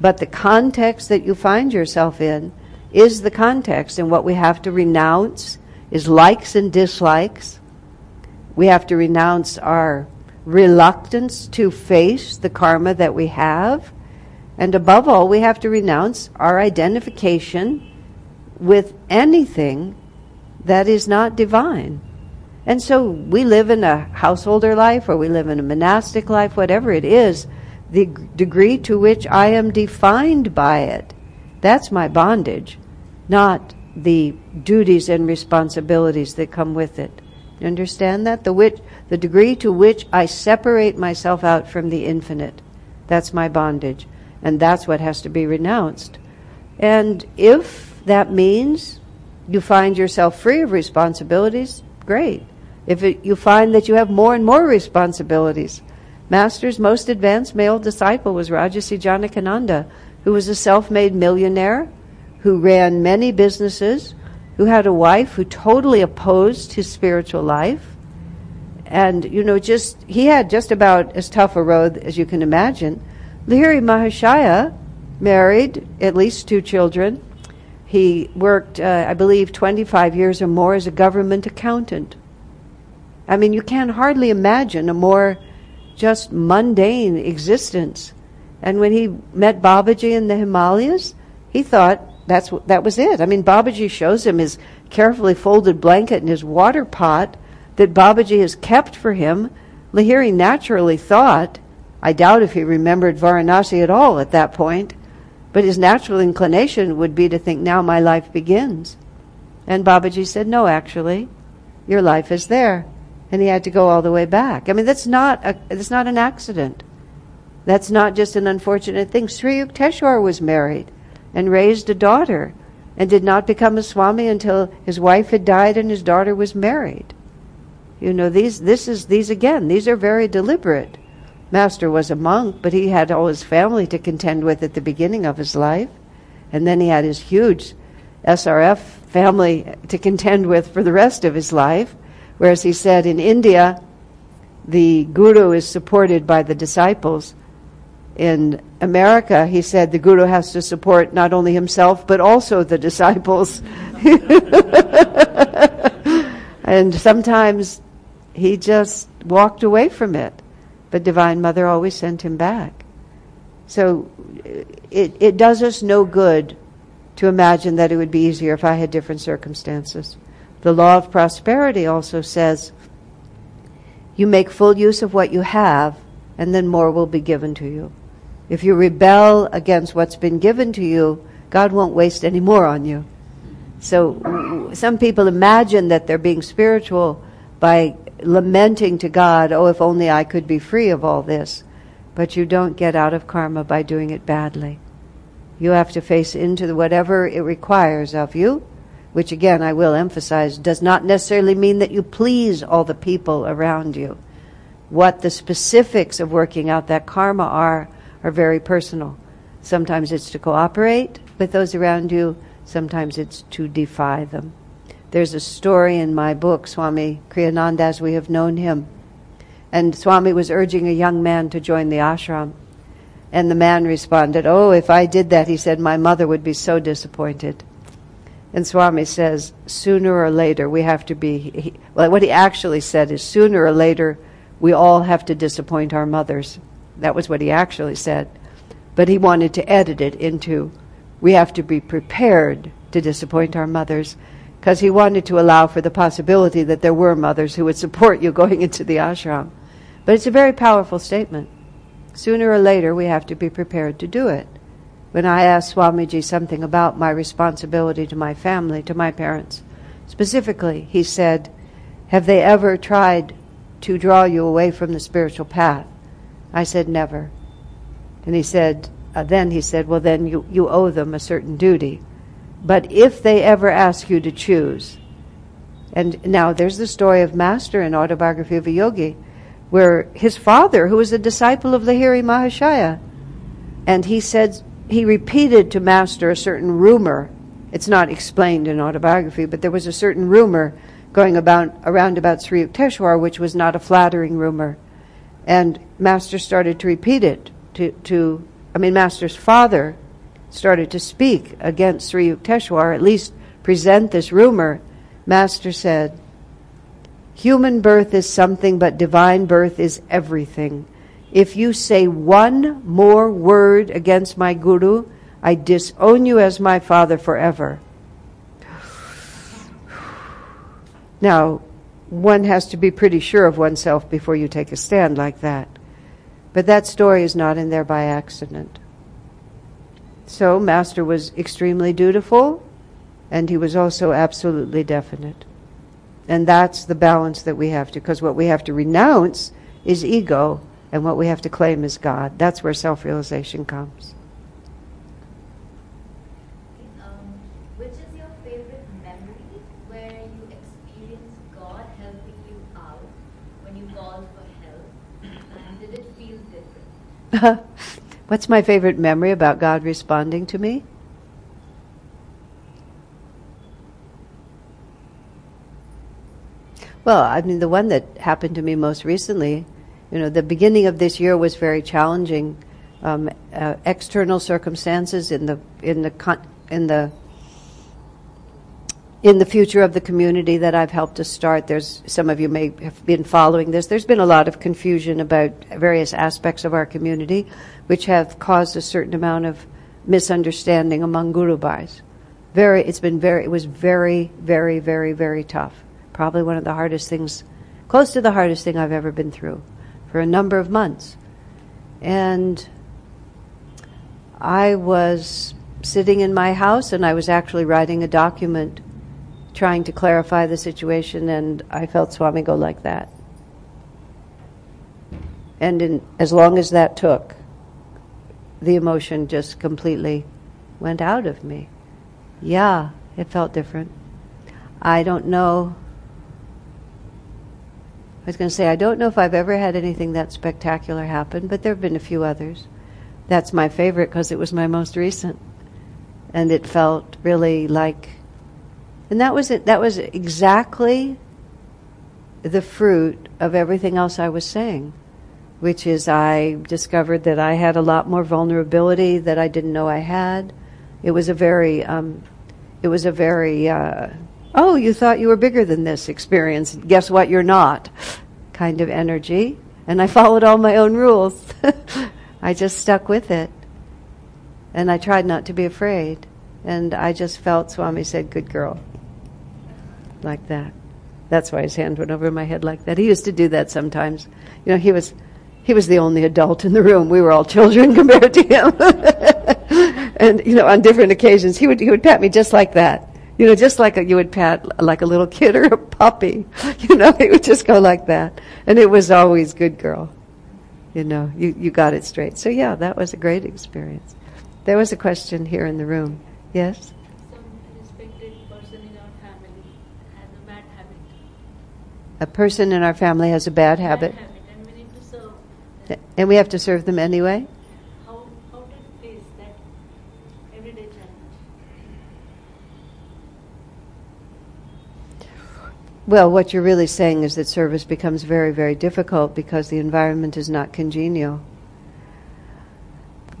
But the context that you find yourself in is the context, and what we have to renounce is likes and dislikes. We have to renounce our reluctance to face the karma that we have. And above all, we have to renounce our identification with anything that is not divine. And so we live in a householder life or we live in a monastic life, whatever it is, the degree to which I am defined by it, that's my bondage, not the duties and responsibilities that come with it. You understand that? The which, the degree to which I separate myself out from the infinite. That's my bondage. And that's what has to be renounced. And if that means you find yourself free of responsibilities, great. If it, you find that you have more and more responsibilities, Master's most advanced male disciple was Rajarsi Janakananda, who was a self made millionaire, who ran many businesses, who had a wife who totally opposed his spiritual life, and, you know, just, he had just about as tough a road as you can imagine. Lahiri Mahashaya married at least two children. He worked, uh, I believe, 25 years or more as a government accountant. I mean, you can hardly imagine a more just mundane existence. And when he met Babaji in the Himalayas, he thought that's that was it. I mean, Babaji shows him his carefully folded blanket and his water pot that Babaji has kept for him. Lahiri naturally thought, I doubt if he remembered Varanasi at all at that point, but his natural inclination would be to think, now my life begins. And Babaji said, no, actually, your life is there. And he had to go all the way back. I mean, that's not, a, that's not an accident. That's not just an unfortunate thing. Sri Yukteswar was married and raised a daughter and did not become a Swami until his wife had died and his daughter was married. You know, these, this is, these again, these are very deliberate. Master was a monk, but he had all his family to contend with at the beginning of his life. And then he had his huge SRF family to contend with for the rest of his life. Whereas he said in India, the guru is supported by the disciples. In America, he said the guru has to support not only himself, but also the disciples. and sometimes he just walked away from it. But Divine Mother always sent him back. So it, it does us no good to imagine that it would be easier if I had different circumstances. The law of prosperity also says you make full use of what you have, and then more will be given to you. If you rebel against what's been given to you, God won't waste any more on you. So some people imagine that they're being spiritual by lamenting to God, oh, if only I could be free of all this. But you don't get out of karma by doing it badly. You have to face into whatever it requires of you, which again, I will emphasize, does not necessarily mean that you please all the people around you. What the specifics of working out that karma are, are very personal. Sometimes it's to cooperate with those around you, sometimes it's to defy them. There's a story in my book, Swami Kriyananda, as we have known him. And Swami was urging a young man to join the ashram. And the man responded, Oh, if I did that, he said, my mother would be so disappointed. And Swami says, sooner or later we have to be, he, well, what he actually said is, sooner or later we all have to disappoint our mothers. That was what he actually said. But he wanted to edit it into, we have to be prepared to disappoint our mothers because he wanted to allow for the possibility that there were mothers who would support you going into the ashram. But it's a very powerful statement. Sooner or later, we have to be prepared to do it. When I asked Swamiji something about my responsibility to my family, to my parents, specifically, he said, Have they ever tried to draw you away from the spiritual path? I said, Never. And he said, uh, Then he said, Well, then you, you owe them a certain duty. But if they ever ask you to choose, and now there's the story of Master in Autobiography of a Yogi, where his father, who was a disciple of Lahiri Mahashaya, and he said, he repeated to Master a certain rumor. It's not explained in autobiography, but there was a certain rumor going about around about Sri Yukteswar, which was not a flattering rumor. And Master started to repeat it to, to I mean, Master's father started to speak against Sri Yukteswar, at least present this rumor, Master said, Human birth is something, but divine birth is everything. If you say one more word against my Guru, I disown you as my father forever. Now, one has to be pretty sure of oneself before you take a stand like that. But that story is not in there by accident. So, Master was extremely dutiful, and he was also absolutely definite. And that's the balance that we have to, because what we have to renounce is ego, and what we have to claim is God. That's where self realization comes. What's my favorite memory about God responding to me? Well, I mean, the one that happened to me most recently, you know, the beginning of this year was very challenging. Um, uh, external circumstances in the in the con- in the in the future of the community that I've helped to start, there's some of you may have been following this. There's been a lot of confusion about various aspects of our community, which have caused a certain amount of misunderstanding among gurubais. Very, it's been very, it was very, very, very, very tough. Probably one of the hardest things, close to the hardest thing I've ever been through for a number of months. And I was sitting in my house and I was actually writing a document trying to clarify the situation, and I felt Swami go like that. And in, as long as that took, the emotion just completely went out of me. Yeah, it felt different. I don't know. I was going to say, I don't know if I've ever had anything that spectacular happen, but there have been a few others. That's my favorite because it was my most recent. And it felt really like and that was it. That was exactly the fruit of everything else I was saying, which is I discovered that I had a lot more vulnerability that I didn't know I had. It was a very, um, it was a very, uh, oh, you thought you were bigger than this experience. Guess what? You're not. Kind of energy. And I followed all my own rules. I just stuck with it. And I tried not to be afraid. And I just felt Swami said, good girl like that. That's why his hand went over my head like that. He used to do that sometimes. You know, he was he was the only adult in the room. We were all children compared to him. and you know, on different occasions, he would he would pat me just like that. You know, just like a, you would pat like a little kid or a puppy. You know, he would just go like that, and it was always good girl. You know, you you got it straight. So yeah, that was a great experience. There was a question here in the room. Yes. A person in our family has a bad habit, and, we and we have to serve them anyway. How, how to face that everyday challenge? Well, what you're really saying is that service becomes very, very difficult because the environment is not congenial.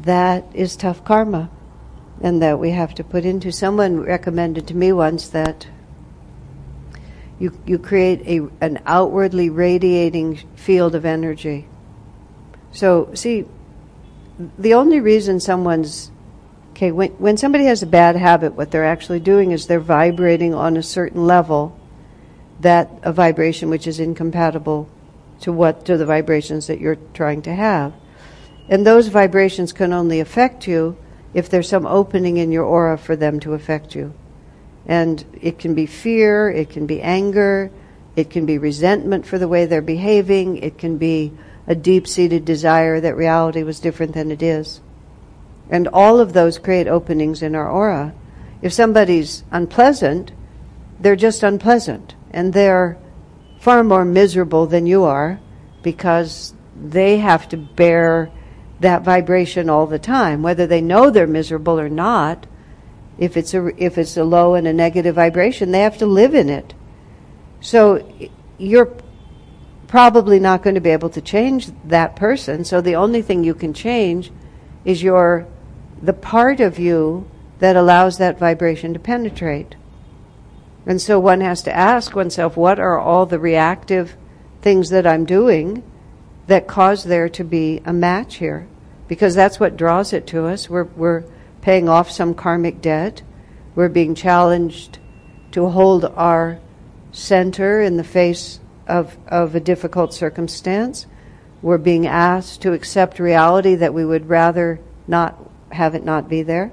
That is tough karma, and that we have to put into. Someone recommended to me once that you, you create a, an outwardly radiating field of energy. So, see, the only reason someone's okay when when somebody has a bad habit, what they're actually doing is they're vibrating on a certain level, that a vibration which is incompatible to what to the vibrations that you're trying to have, and those vibrations can only affect you if there's some opening in your aura for them to affect you. And it can be fear, it can be anger, it can be resentment for the way they're behaving, it can be a deep seated desire that reality was different than it is. And all of those create openings in our aura. If somebody's unpleasant, they're just unpleasant. And they're far more miserable than you are because they have to bear that vibration all the time. Whether they know they're miserable or not, if it's a if it's a low and a negative vibration, they have to live in it. So you're probably not going to be able to change that person. So the only thing you can change is your the part of you that allows that vibration to penetrate. And so one has to ask oneself, what are all the reactive things that I'm doing that cause there to be a match here? Because that's what draws it to us. We're, we're paying off some karmic debt. We're being challenged to hold our center in the face of, of a difficult circumstance. We're being asked to accept reality that we would rather not have it not be there.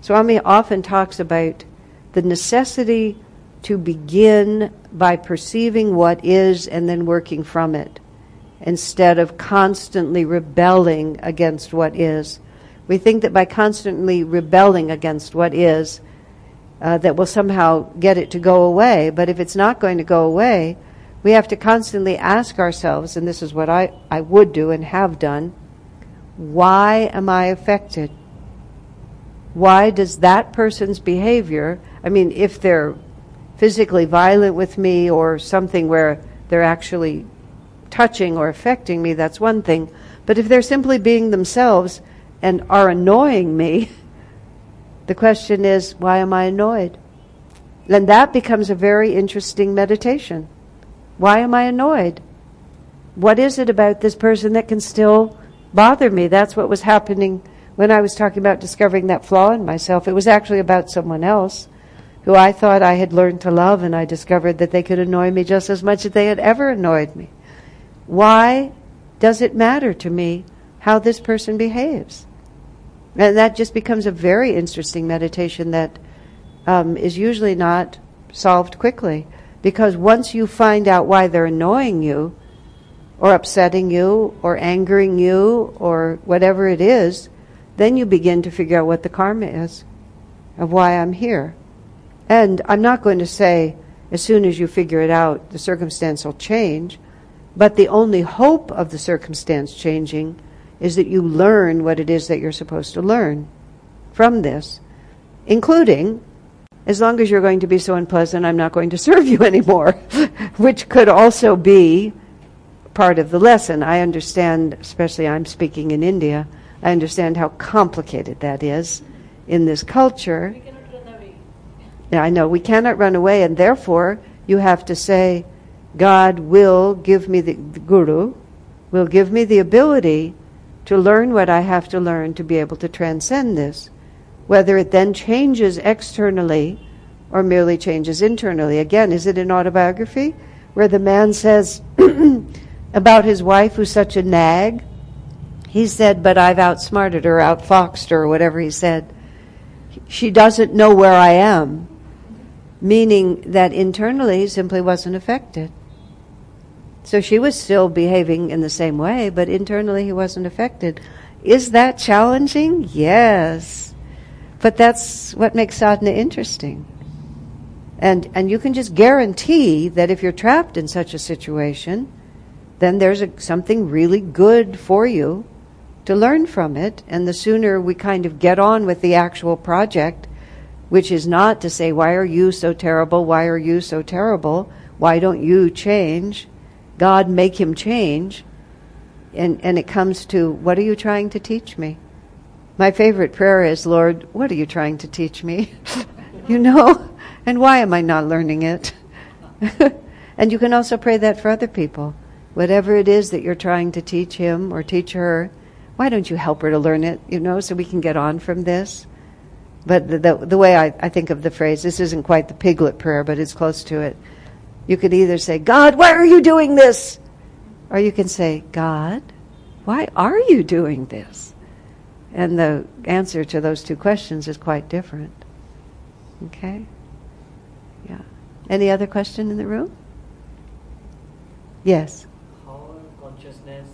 Swami often talks about the necessity to begin by perceiving what is and then working from it instead of constantly rebelling against what is. We think that by constantly rebelling against what is, uh, that will somehow get it to go away. But if it's not going to go away, we have to constantly ask ourselves, and this is what I, I would do and have done, why am I affected? Why does that person's behavior, I mean, if they're physically violent with me or something where they're actually touching or affecting me, that's one thing. But if they're simply being themselves, and are annoying me, the question is, why am I annoyed? then that becomes a very interesting meditation. Why am I annoyed? What is it about this person that can still bother me? That's what was happening when I was talking about discovering that flaw in myself. It was actually about someone else who I thought I had learned to love, and I discovered that they could annoy me just as much as they had ever annoyed me. Why does it matter to me how this person behaves? And that just becomes a very interesting meditation that um, is usually not solved quickly. Because once you find out why they're annoying you, or upsetting you, or angering you, or whatever it is, then you begin to figure out what the karma is of why I'm here. And I'm not going to say as soon as you figure it out, the circumstance will change, but the only hope of the circumstance changing is that you learn what it is that you're supposed to learn from this, including as long as you're going to be so unpleasant, I'm not going to serve you anymore, which could also be part of the lesson. I understand, especially I'm speaking in India, I understand how complicated that is in this culture. We cannot run away. Yeah, I know we cannot run away, and therefore you have to say, God will give me the, the guru, will give me the ability to learn what I have to learn to be able to transcend this. Whether it then changes externally or merely changes internally. Again, is it an autobiography where the man says about his wife who's such a nag? He said, but I've outsmarted her, outfoxed her, or whatever he said. She doesn't know where I am, meaning that internally he simply wasn't affected. So she was still behaving in the same way, but internally he wasn't affected. Is that challenging? Yes. But that's what makes sadhana interesting. And, and you can just guarantee that if you're trapped in such a situation, then there's a, something really good for you to learn from it. And the sooner we kind of get on with the actual project, which is not to say, why are you so terrible? Why are you so terrible? Why don't you change? God make him change. And, and it comes to, what are you trying to teach me? My favorite prayer is, Lord, what are you trying to teach me? you know? And why am I not learning it? and you can also pray that for other people. Whatever it is that you're trying to teach him or teach her, why don't you help her to learn it, you know, so we can get on from this? But the, the, the way I, I think of the phrase, this isn't quite the piglet prayer, but it's close to it. You could either say, God, why are you doing this? Or you can say, God, why are you doing this? And the answer to those two questions is quite different. Okay? Yeah. Any other question in the room? Yes. How are consciousness,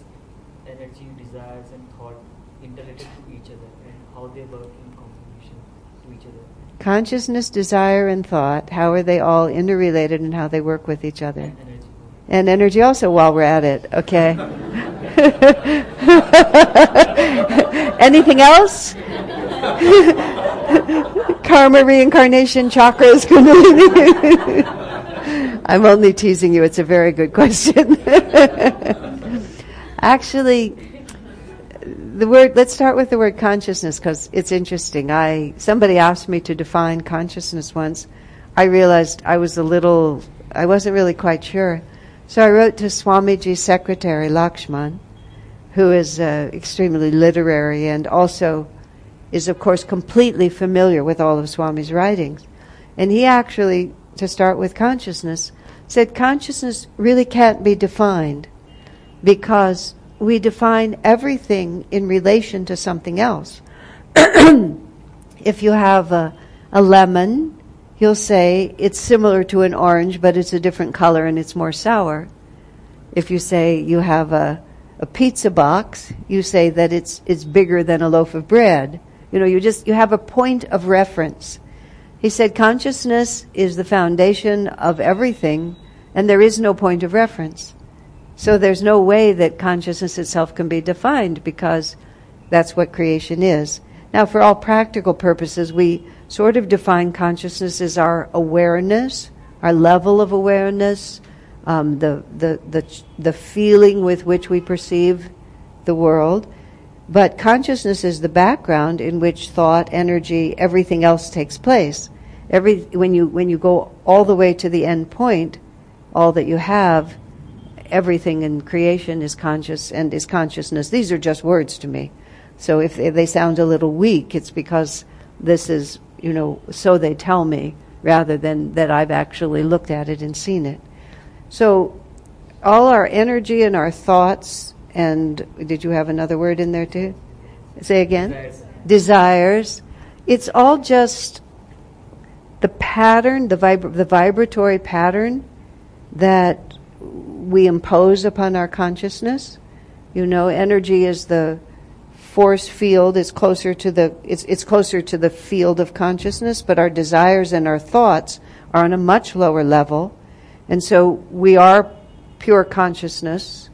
energy, desires, and thought interrelated to each other, and how they work in combination? Consciousness, desire, and thought, how are they all interrelated and how they work with each other? And energy. And energy also while we're at it, okay? Anything else? Karma, reincarnation, chakras, kundalini. I'm only teasing you. It's a very good question. Actually, the word. Let's start with the word consciousness because it's interesting. I somebody asked me to define consciousness once. I realized I was a little. I wasn't really quite sure. So I wrote to Swamiji's secretary, Lakshman, who is uh, extremely literary and also is, of course, completely familiar with all of Swami's writings. And he actually, to start with consciousness, said consciousness really can't be defined because we define everything in relation to something else. if you have a, a lemon you'll say it's similar to an orange, but it's a different color and it's more sour. If you say you have a, a pizza box, you say that it's, it's bigger than a loaf of bread. You know, you just, you have a point of reference. He said consciousness is the foundation of everything and there is no point of reference. So there's no way that consciousness itself can be defined because that's what creation is. Now, for all practical purposes, we sort of define consciousness as our awareness, our level of awareness, um, the, the, the, the feeling with which we perceive the world. But consciousness is the background in which thought, energy, everything else takes place. Every, when, you, when you go all the way to the end point, all that you have, everything in creation is conscious and is consciousness. These are just words to me. So if they, they sound a little weak, it's because this is, you know, so they tell me rather than that I've actually looked at it and seen it. So all our energy and our thoughts, and did you have another word in there too? Say again? Desires. Desires. It's all just the pattern, the, vibra- the vibratory pattern that we impose upon our consciousness. You know, energy is the force field is closer to the it's it's closer to the field of consciousness, but our desires and our thoughts are on a much lower level. And so we are pure consciousness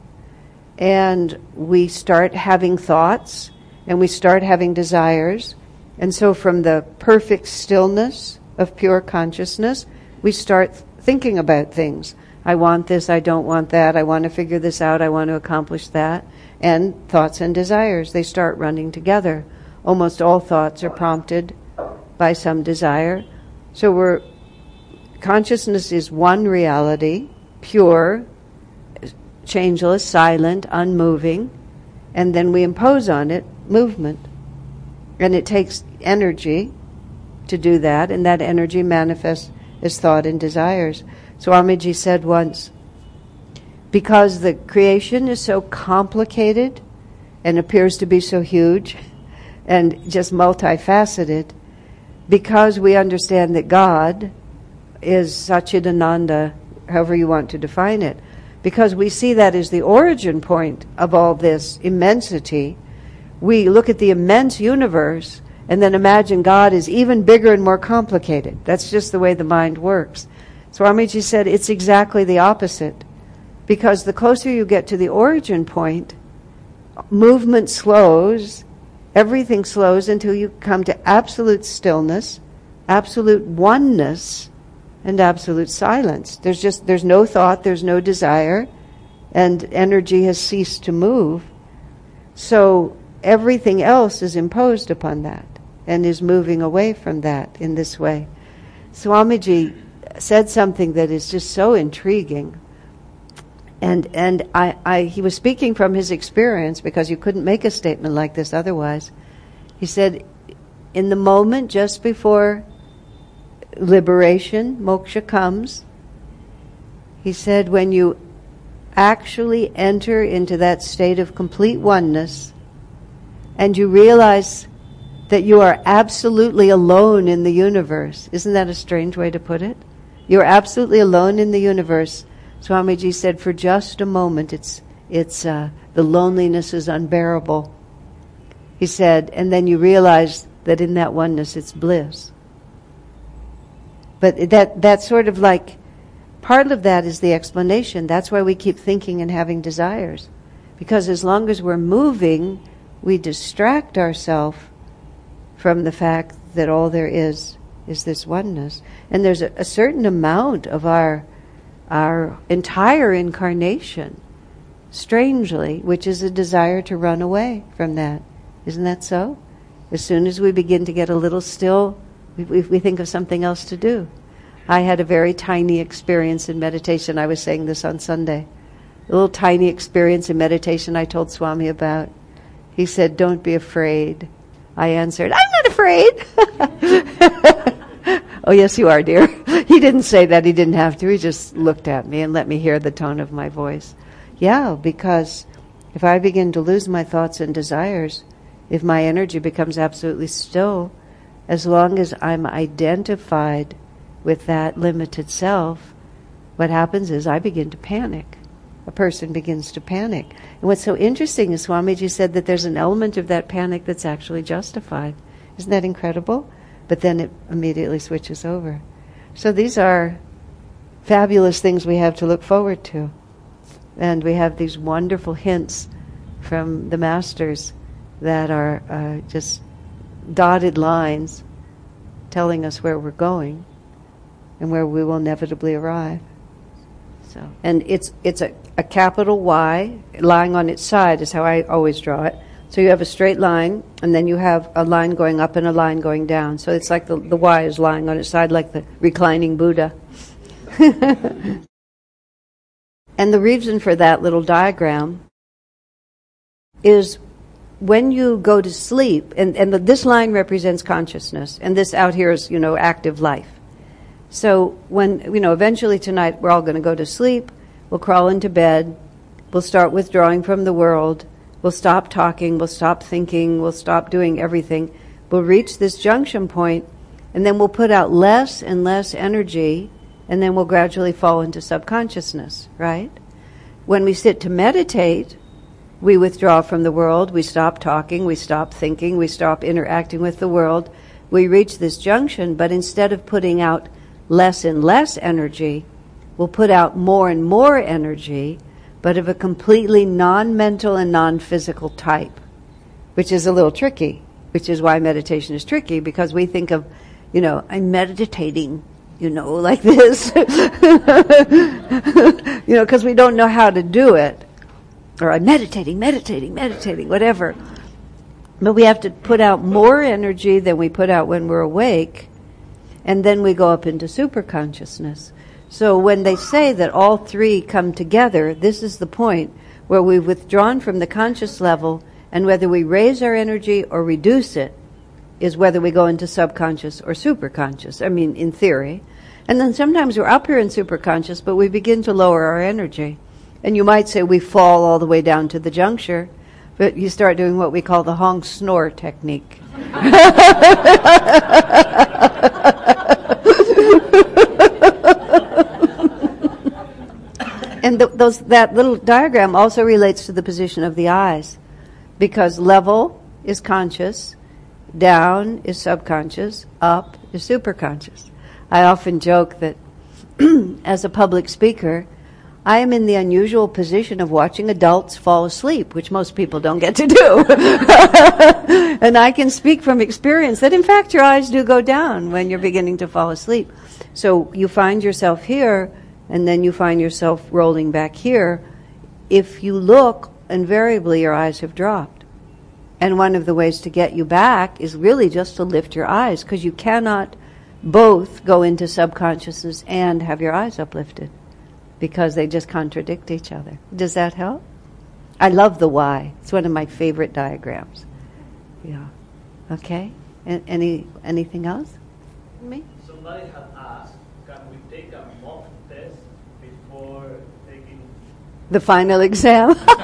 and we start having thoughts and we start having desires. And so from the perfect stillness of pure consciousness, we start thinking about things. I want this, I don't want that, I want to figure this out, I want to accomplish that. And thoughts and desires, they start running together. Almost all thoughts are prompted by some desire. So we're, consciousness is one reality, pure, changeless, silent, unmoving, and then we impose on it movement. And it takes energy to do that, and that energy manifests as thought and desires. Swamiji said once, because the creation is so complicated and appears to be so huge and just multifaceted, because we understand that God is Satchidananda, however you want to define it, because we see that as the origin point of all this immensity, we look at the immense universe and then imagine God is even bigger and more complicated. That's just the way the mind works. Swamiji said it's exactly the opposite. Because the closer you get to the origin point, movement slows, everything slows until you come to absolute stillness, absolute oneness, and absolute silence. There's just there's no thought, there's no desire, and energy has ceased to move. So everything else is imposed upon that and is moving away from that in this way. Swamiji said something that is just so intriguing. And, and I, I, he was speaking from his experience because you couldn't make a statement like this otherwise. He said, in the moment just before liberation, moksha comes, he said, when you actually enter into that state of complete oneness and you realize that you are absolutely alone in the universe. Isn't that a strange way to put it? You're absolutely alone in the universe. Swamiji said, for just a moment, it's, it's, uh, the loneliness is unbearable. He said, and then you realize that in that oneness it's bliss. But that, that's sort of like, part of that is the explanation. That's why we keep thinking and having desires. Because as long as we're moving, we distract ourselves from the fact that all there is is this oneness. And there's a, a certain amount of our our entire incarnation, strangely, which is a desire to run away from that. Isn't that so? As soon as we begin to get a little still, we, we think of something else to do. I had a very tiny experience in meditation. I was saying this on Sunday. A little tiny experience in meditation I told Swami about. He said, Don't be afraid. I answered, I'm not afraid. oh, yes, you are, dear. he didn't say that. He didn't have to. He just looked at me and let me hear the tone of my voice. Yeah, because if I begin to lose my thoughts and desires, if my energy becomes absolutely still, as long as I'm identified with that limited self, what happens is I begin to panic. A person begins to panic. And what's so interesting is Swamiji said that there's an element of that panic that's actually justified. Isn't that incredible? But then it immediately switches over. So these are fabulous things we have to look forward to. And we have these wonderful hints from the masters that are uh, just dotted lines telling us where we're going and where we will inevitably arrive. So, and it's it's a, a capital Y lying on its side is how I always draw it. So you have a straight line, and then you have a line going up and a line going down. So it's like the, the Y is lying on its side like the reclining Buddha. and the reason for that little diagram is when you go to sleep, and, and the, this line represents consciousness, and this out here is, you know, active life. So when, you know, eventually tonight we're all going to go to sleep, we'll crawl into bed, we'll start withdrawing from the world, We'll stop talking, we'll stop thinking, we'll stop doing everything. We'll reach this junction point, and then we'll put out less and less energy, and then we'll gradually fall into subconsciousness, right? When we sit to meditate, we withdraw from the world, we stop talking, we stop thinking, we stop interacting with the world. We reach this junction, but instead of putting out less and less energy, we'll put out more and more energy but of a completely non mental and non physical type, which is a little tricky, which is why meditation is tricky because we think of, you know, I'm meditating, you know, like this, you know, because we don't know how to do it. Or I'm meditating, meditating, meditating, whatever. But we have to put out more energy than we put out when we're awake, and then we go up into super consciousness. So when they say that all three come together, this is the point where we've withdrawn from the conscious level, and whether we raise our energy or reduce it is whether we go into subconscious or superconscious. I mean, in theory. And then sometimes we're up here in superconscious, but we begin to lower our energy. And you might say we fall all the way down to the juncture, but you start doing what we call the honk snore technique. and the, those, that little diagram also relates to the position of the eyes, because level is conscious, down is subconscious, up is superconscious. I often joke that as a public speaker, I am in the unusual position of watching adults fall asleep, which most people don't get to do. and I can speak from experience that in fact your eyes do go down when you're beginning to fall asleep. So you find yourself here and then you find yourself rolling back here, if you look, invariably your eyes have dropped. And one of the ways to get you back is really just to lift your eyes, because you cannot both go into subconsciousness and have your eyes uplifted, because they just contradict each other. Does that help? I love the Y. It's one of my favorite diagrams. Yeah. Okay. any anything else? Me? Somebody had asked, can we take a mock the final exam. I,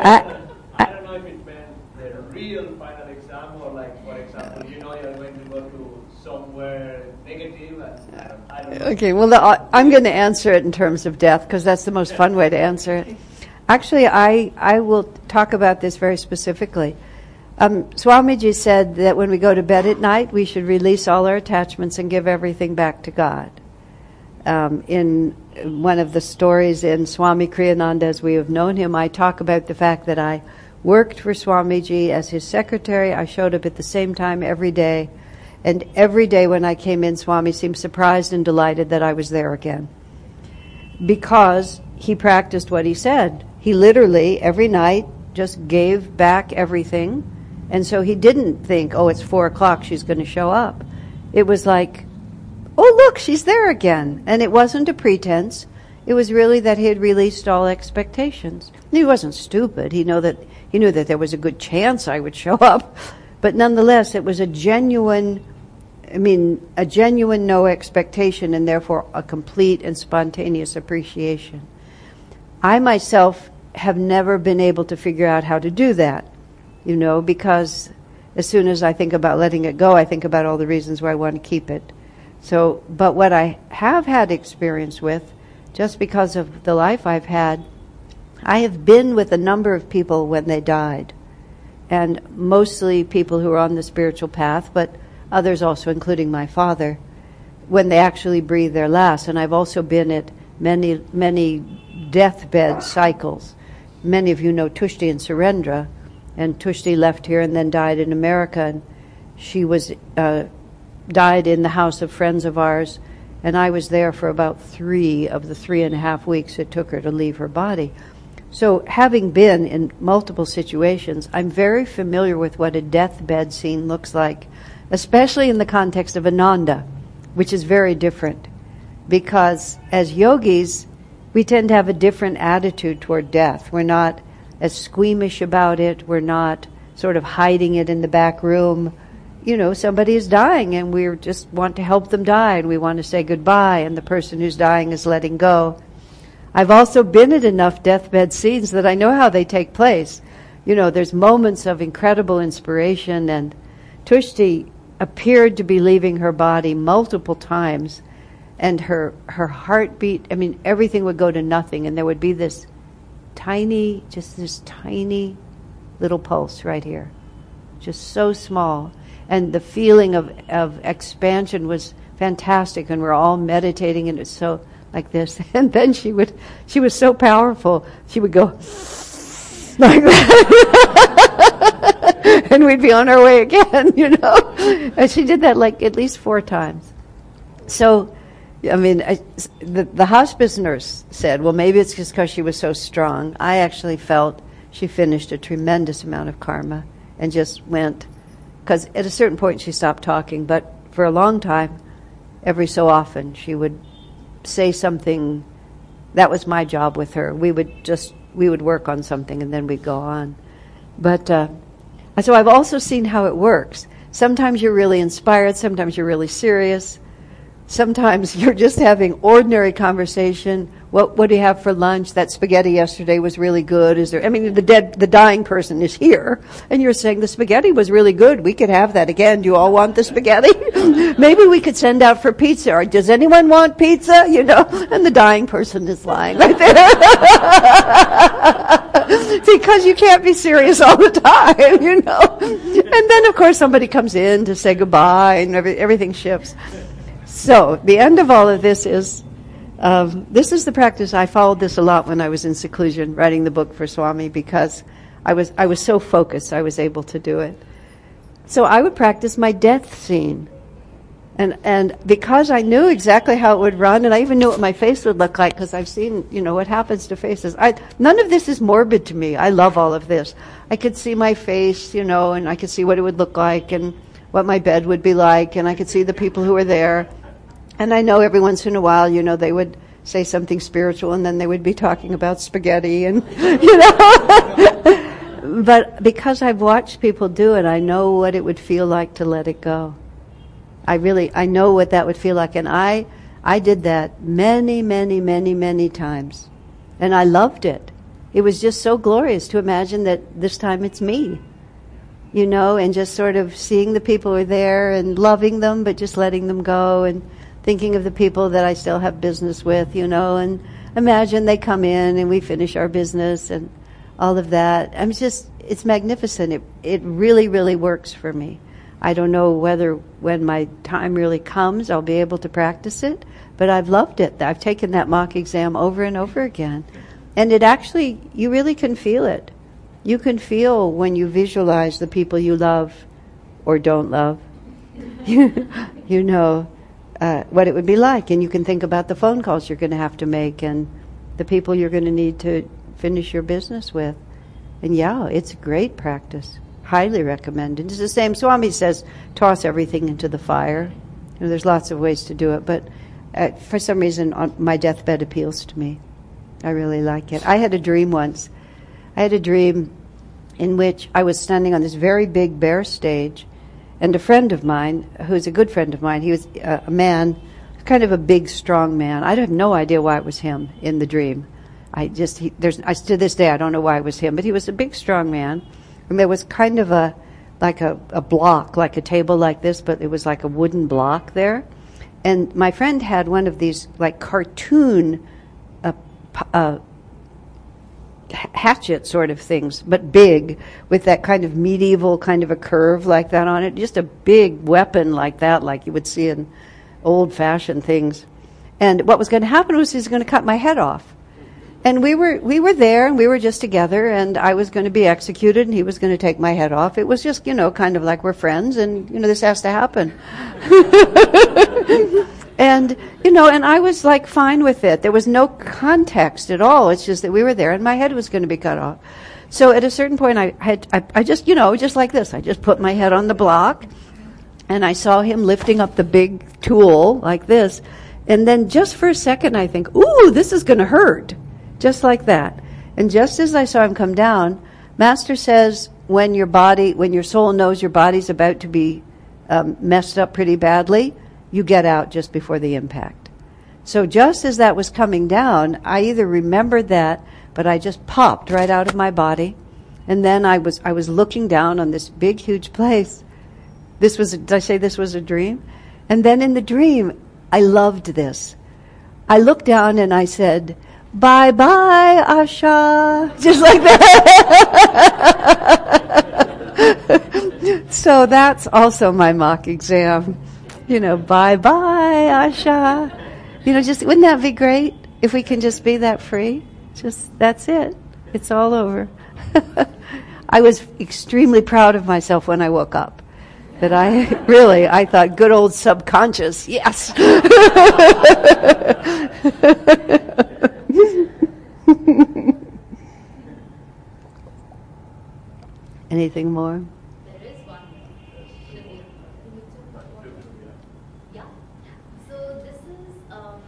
I don't know if it meant the real final exam or like, for example, you know you're going to go to somewhere negative. And uh, I don't know. Okay, well, the, uh, I'm going to answer it in terms of death because that's the most fun way to answer it. Actually, I, I will talk about this very specifically. Um, Swamiji said that when we go to bed at night, we should release all our attachments and give everything back to God. Um, in one of the stories in Swami Kriyananda, as we have known him, I talk about the fact that I worked for Swamiji as his secretary. I showed up at the same time every day. And every day when I came in, Swami seemed surprised and delighted that I was there again. Because he practiced what he said. He literally, every night, just gave back everything and so he didn't think, oh, it's four o'clock, she's going to show up. It was like, oh, look, she's there again. And it wasn't a pretense. It was really that he had released all expectations. He wasn't stupid. He knew that he knew that there was a good chance I would show up, but nonetheless, it was a genuine. I mean, a genuine no expectation, and therefore a complete and spontaneous appreciation. I myself have never been able to figure out how to do that you know, because as soon as I think about letting it go, I think about all the reasons why I want to keep it. So, but what I have had experience with, just because of the life I've had, I have been with a number of people when they died. And mostly people who are on the spiritual path, but others also, including my father, when they actually breathe their last. And I've also been at many, many deathbed cycles. Many of you know Tushti and Surendra and Tushti left here and then died in America. And she was uh, died in the house of friends of ours And I was there for about three of the three and a half weeks it took her to leave her body. So, having been in multiple situations, I'm very familiar with what a deathbed scene looks like, especially in the context of Ananda, which is very different. Because as yogis, we tend to have a different attitude toward death. We're not as squeamish about it, we're not sort of hiding it in the back room. You know, somebody is dying and we just want to help them die and we want to say goodbye, and the person who's dying is letting go. I've also been at enough deathbed scenes that I know how they take place. You know, there's moments of incredible inspiration, and Tushti appeared to be leaving her body multiple times, and her her heartbeat. I mean, everything would go to nothing, and there would be this tiny, just this tiny little pulse right here, just so small, and the feeling of of expansion was fantastic, and we're all meditating, and it's so like this. And then she would, she was so powerful, she would go like that. and we'd be on our way again, you know. And she did that like at least four times. So, I mean, I, the, the hospice nurse said, well, maybe it's just because she was so strong. I actually felt she finished a tremendous amount of karma and just went, because at a certain point she stopped talking, but for a long time, every so often, she would say something. That was my job with her. We would just we would work on something and then we'd go on. But uh, so I've also seen how it works. Sometimes you're really inspired. Sometimes you're really serious. Sometimes you're just having ordinary conversation. What what do you have for lunch? That spaghetti yesterday was really good. Is there? I mean, the dead, the dying person is here, and you're saying the spaghetti was really good. We could have that again. Do you all want the spaghetti? Maybe we could send out for pizza. Or does anyone want pizza? You know, and the dying person is lying right there because you can't be serious all the time. You know, and then of course somebody comes in to say goodbye, and every, everything shifts. So the end of all of this is um, this is the practice. I followed this a lot when I was in seclusion, writing the book for Swami, because I was I was so focused. I was able to do it. So I would practice my death scene, and and because I knew exactly how it would run, and I even knew what my face would look like because I've seen you know what happens to faces. I none of this is morbid to me. I love all of this. I could see my face, you know, and I could see what it would look like and what my bed would be like, and I could see the people who were there. And I know every once in a while, you know, they would say something spiritual and then they would be talking about spaghetti and, you know. but because I've watched people do it, I know what it would feel like to let it go. I really, I know what that would feel like. And I, I did that many, many, many, many times. And I loved it. It was just so glorious to imagine that this time it's me. You know, and just sort of seeing the people who are there and loving them, but just letting them go and, thinking of the people that I still have business with, you know, and imagine they come in and we finish our business and all of that. I'm just, it's magnificent. It, it really, really works for me. I don't know whether when my time really comes I'll be able to practice it, but I've loved it. I've taken that mock exam over and over again. And it actually, you really can feel it. You can feel when you visualize the people you love or don't love. you, you know, uh, what it would be like. And you can think about the phone calls you're going to have to make and the people you're going to need to finish your business with. And yeah, it's a great practice. Highly recommended. It's the same. Swami says, toss everything into the fire. You know, there's lots of ways to do it, but uh, for some reason, on my deathbed appeals to me. I really like it. I had a dream once. I had a dream in which I was standing on this very big bare stage, and a friend of mine, who's a good friend of mine, he was a, a man, kind of a big, strong man. I have no idea why it was him in the dream. I just, he, there's, I, to this day, I don't know why it was him, but he was a big, strong man. And there was kind of a, like a, a block, like a table like this, but it was like a wooden block there. And my friend had one of these, like, cartoon uh, uh, hatchet sort of things, but big, with that kind of medieval kind of a curve like that on it. Just a big weapon like that, like you would see in old fashioned things. And what was going to happen was he was going to cut my head off. And we were we were there and we were just together and I was going to be executed and he was going to take my head off. It was just, you know, kind of like we're friends and you know this has to happen. And, you know, and I was like fine with it. There was no context at all. It's just that we were there and my head was going to be cut off. So at a certain point, I had, I, I just, you know, just like this, I just put my head on the block and I saw him lifting up the big tool like this. And then just for a second, I think, ooh, this is going to hurt. Just like that. And just as I saw him come down, Master says, when your body, when your soul knows your body's about to be um, messed up pretty badly, you get out just before the impact. So just as that was coming down, I either remembered that, but I just popped right out of my body. And then I was, I was looking down on this big, huge place. This was, did I say this was a dream? And then in the dream, I loved this. I looked down and I said, bye bye, Asha. Just like that. so that's also my mock exam. You know, bye bye, Asha. You know, just, wouldn't that be great if we can just be that free? Just, that's it. It's all over. I was extremely proud of myself when I woke up that I really, I thought, good old subconscious, yes. Anything more? There is one. Yeah. So this is um,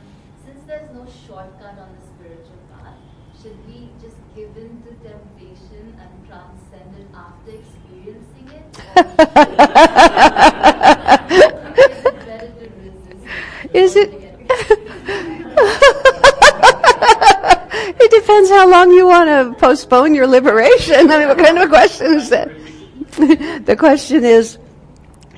since there's no shortcut on the spiritual path, should we just give in to temptation and transcend it after experiencing it? Or is it it depends how long you want to postpone your liberation. I mean, what kind of a question is that? the question is,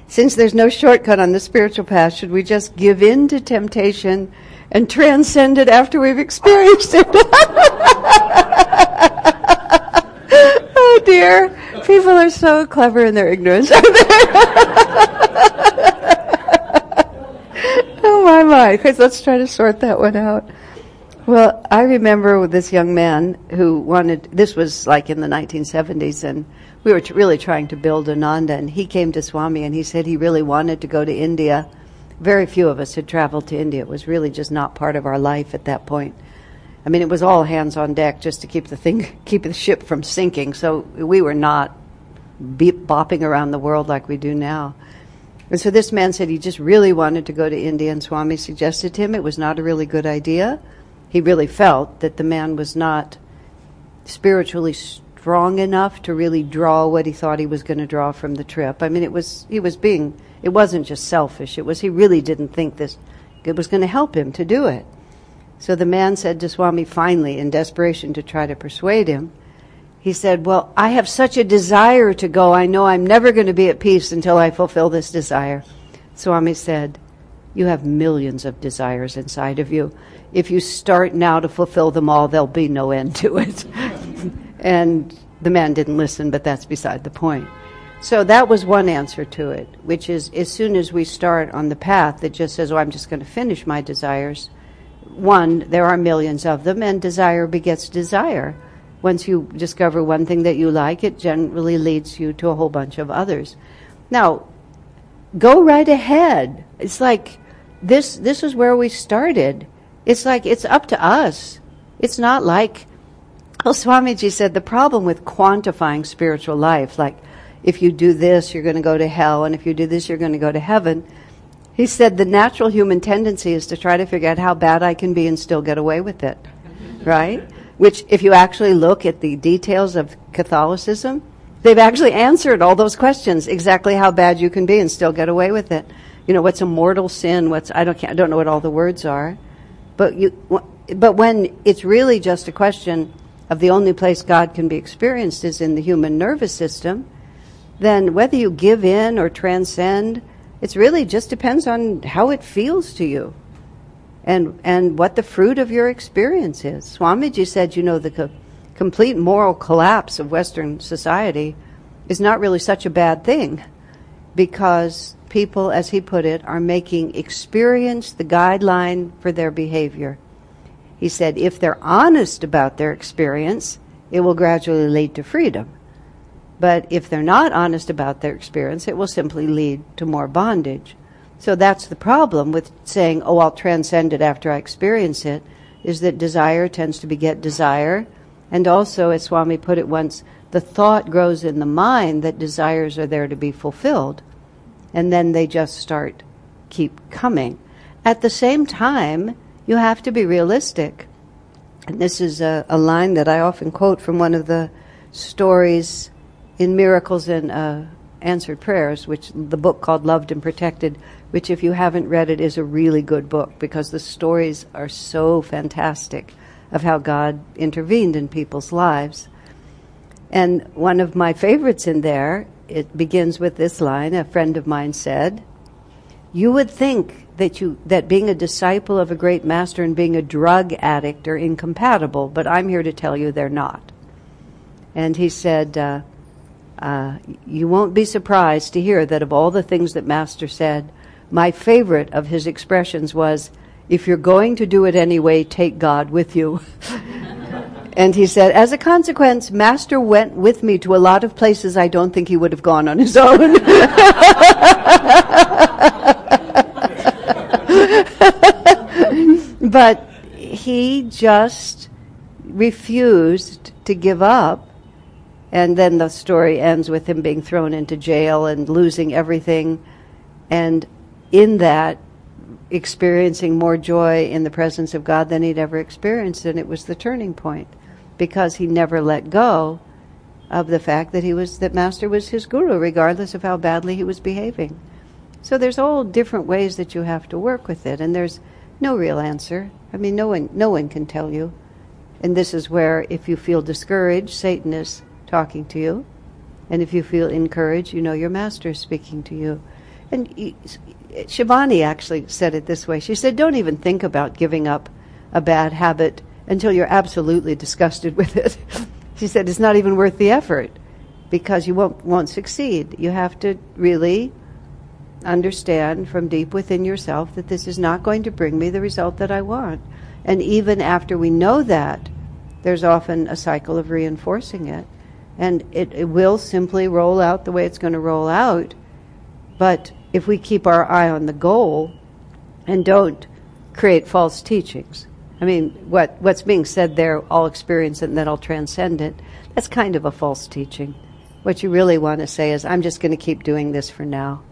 since there's no shortcut on the spiritual path, should we just give in to temptation and transcend it after we've experienced it? oh dear. People are so clever in their ignorance. oh my my. Because let's try to sort that one out. Well, I remember this young man who wanted, this was like in the 1970s, and we were really trying to build Ananda, and he came to Swami and he said he really wanted to go to India. Very few of us had traveled to India. It was really just not part of our life at that point. I mean, it was all hands on deck just to keep the thing, keep the ship from sinking. So we were not beep, bopping around the world like we do now. And so this man said he just really wanted to go to India, and Swami suggested to him it was not a really good idea. He really felt that the man was not spiritually strong enough to really draw what he thought he was going to draw from the trip. I mean, it was he was being it wasn't just selfish. It was he really didn't think this it was going to help him to do it. So the man said to Swami finally, in desperation to try to persuade him, he said, Well, I have such a desire to go. I know I'm never going to be at peace until I fulfill this desire. Swami said, You have millions of desires inside of you. If you start now to fulfill them all, there'll be no end to it. and the man didn't listen, but that's beside the point. So that was one answer to it, which is as soon as we start on the path that just says, Oh, I'm just going to finish my desires, one, there are millions of them, and desire begets desire. Once you discover one thing that you like, it generally leads you to a whole bunch of others. Now, go right ahead. It's like this this is where we started. It's like it's up to us. It's not like well Swamiji said the problem with quantifying spiritual life, like if you do this, you're going to go to hell, and if you do this, you're going to go to heaven. He said the natural human tendency is to try to figure out how bad I can be and still get away with it. Right? Which, if you actually look at the details of Catholicism, they've actually answered all those questions exactly how bad you can be and still get away with it. You know, what's a mortal sin? What's, I don't, I don't know what all the words are. But you, but when it's really just a question of the only place God can be experienced is in the human nervous system, then whether you give in or transcend, it really just depends on how it feels to you and, and what the fruit of your experience is. Swamiji said, you know, the co- complete moral collapse of Western society is not really such a bad thing because people, as he put it, are making experience the guideline for their behavior. He said, if they're honest about their experience, it will gradually lead to freedom. But if they're not honest about their experience, it will simply lead to more bondage. So that's the problem with saying, oh, I'll transcend it after I experience it, is that desire tends to beget desire. And also, as Swami put it once, the thought grows in the mind that desires are there to be fulfilled. And then they just start, keep coming. At the same time, you have to be realistic. And this is a, a line that I often quote from one of the stories in Miracles and uh, Answered Prayers, which the book called Loved and Protected, which if you haven't read it is a really good book because the stories are so fantastic of how God intervened in people's lives. And one of my favorites in there, it begins with this line. A friend of mine said, "You would think that you that being a disciple of a great master and being a drug addict are incompatible, but I'm here to tell you they're not." And he said, uh, uh, "You won't be surprised to hear that of all the things that Master said, my favorite of his expressions was." If you're going to do it anyway, take God with you. And he said, as a consequence, Master went with me to a lot of places I don't think he would have gone on his own. but he just refused to give up. And then the story ends with him being thrown into jail and losing everything. And in that, experiencing more joy in the presence of God than he'd ever experienced. And it was the turning point because he never let go of the fact that he was that master was his guru regardless of how badly he was behaving so there's all different ways that you have to work with it and there's no real answer i mean no one no one can tell you and this is where if you feel discouraged satan is talking to you and if you feel encouraged you know your master is speaking to you and Shivani actually said it this way she said don't even think about giving up a bad habit until you're absolutely disgusted with it. she said it's not even worth the effort because you won't won't succeed. You have to really understand from deep within yourself that this is not going to bring me the result that I want. And even after we know that, there's often a cycle of reinforcing it. And it, it will simply roll out the way it's going to roll out. But if we keep our eye on the goal and don't create false teachings, I mean, what, what's being said there, I'll experience it and then I'll transcend it, that's kind of a false teaching. What you really want to say is, I'm just going to keep doing this for now.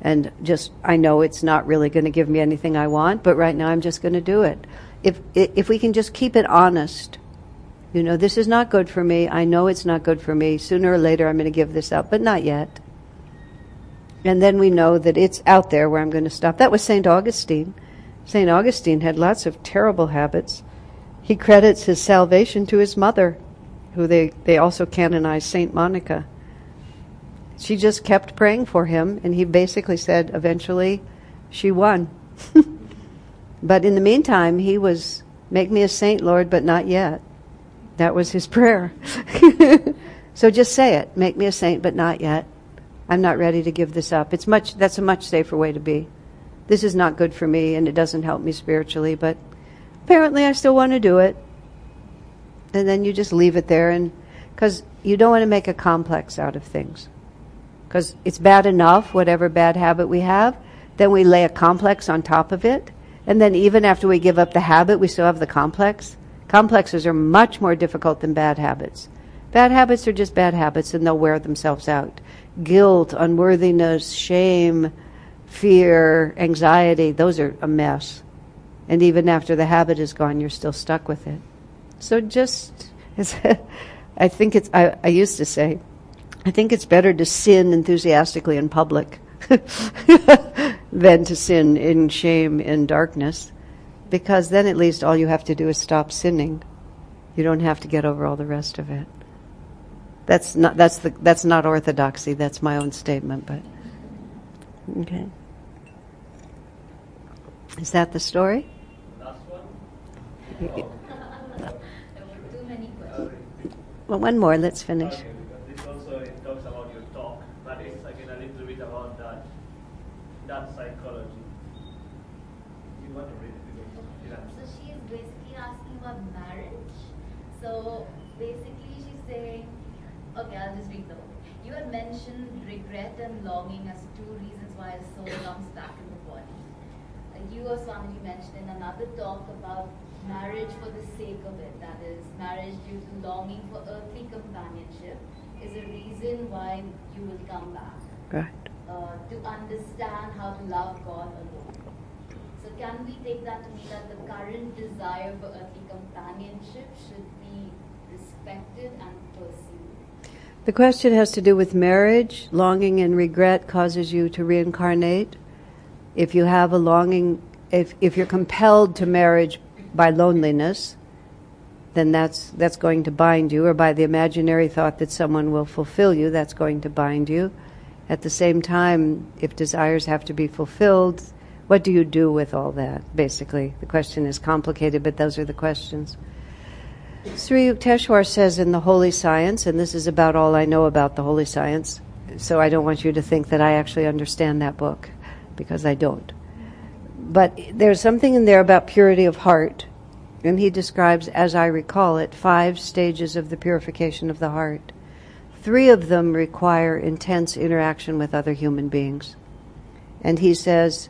And just, I know it's not really going to give me anything I want, but right now I'm just going to do it. If, if we can just keep it honest, you know, this is not good for me. I know it's not good for me. Sooner or later I'm going to give this up, but not yet. And then we know that it's out there where I'm going to stop. That was St. Augustine. St. Augustine had lots of terrible habits. He credits his salvation to his mother, who they, they also canonized St. Monica. She just kept praying for him, and he basically said eventually she won. but in the meantime, he was, Make me a saint, Lord, but not yet. That was his prayer. so just say it. Make me a saint, but not yet. I'm not ready to give this up. It's much, that's a much safer way to be this is not good for me and it doesn't help me spiritually, but apparently I still want to do it. And then you just leave it there and because you don't want to make a complex out of things. Because it's bad enough, whatever bad habit we have, then we lay a complex on top of it. And then even after we give up the habit, we still have the complex. Complexes are much more difficult than bad habits. Bad habits are just bad habits and they'll wear themselves out. Guilt, unworthiness, shame, fear, anxiety, those are a mess. And even after the habit is gone, you're still stuck with it. So just, I think it's, I, I used to say, I think it's better to sin enthusiastically in public than to sin in shame in darkness, because then at least all you have to do is stop sinning. You don't have to get over all the rest of it. That's not, that's the, that's not orthodoxy. That's my own statement, but, okay. Is that the story? Last one? There were too many questions. Well, one more. Let's finish. Okay, because this also it talks about your talk, but it's again a little bit about that that psychology. You want to read it because yeah. So she is basically asking about marriage. So basically she's saying, okay, I'll just read the book. you had mentioned regret and longing as two reasons why a soul comes back in the body. Uh, you or Swamiji mentioned in another talk about marriage for the sake of it, that is, marriage due to longing for earthly companionship, is a reason why you will come back. Right. Uh, to understand how to love God alone. So, can we take that to mean that the current desire for earthly companionship should and? The question has to do with marriage. Longing and regret causes you to reincarnate. If you have a longing, if, if you're compelled to marriage by loneliness, then that's, that's going to bind you, or by the imaginary thought that someone will fulfill you, that's going to bind you. At the same time, if desires have to be fulfilled, what do you do with all that? Basically, the question is complicated, but those are the questions. Sri Yukteswar says in the Holy Science, and this is about all I know about the Holy Science, so I don't want you to think that I actually understand that book, because I don't. But there's something in there about purity of heart, and he describes, as I recall it, five stages of the purification of the heart. Three of them require intense interaction with other human beings. And he says,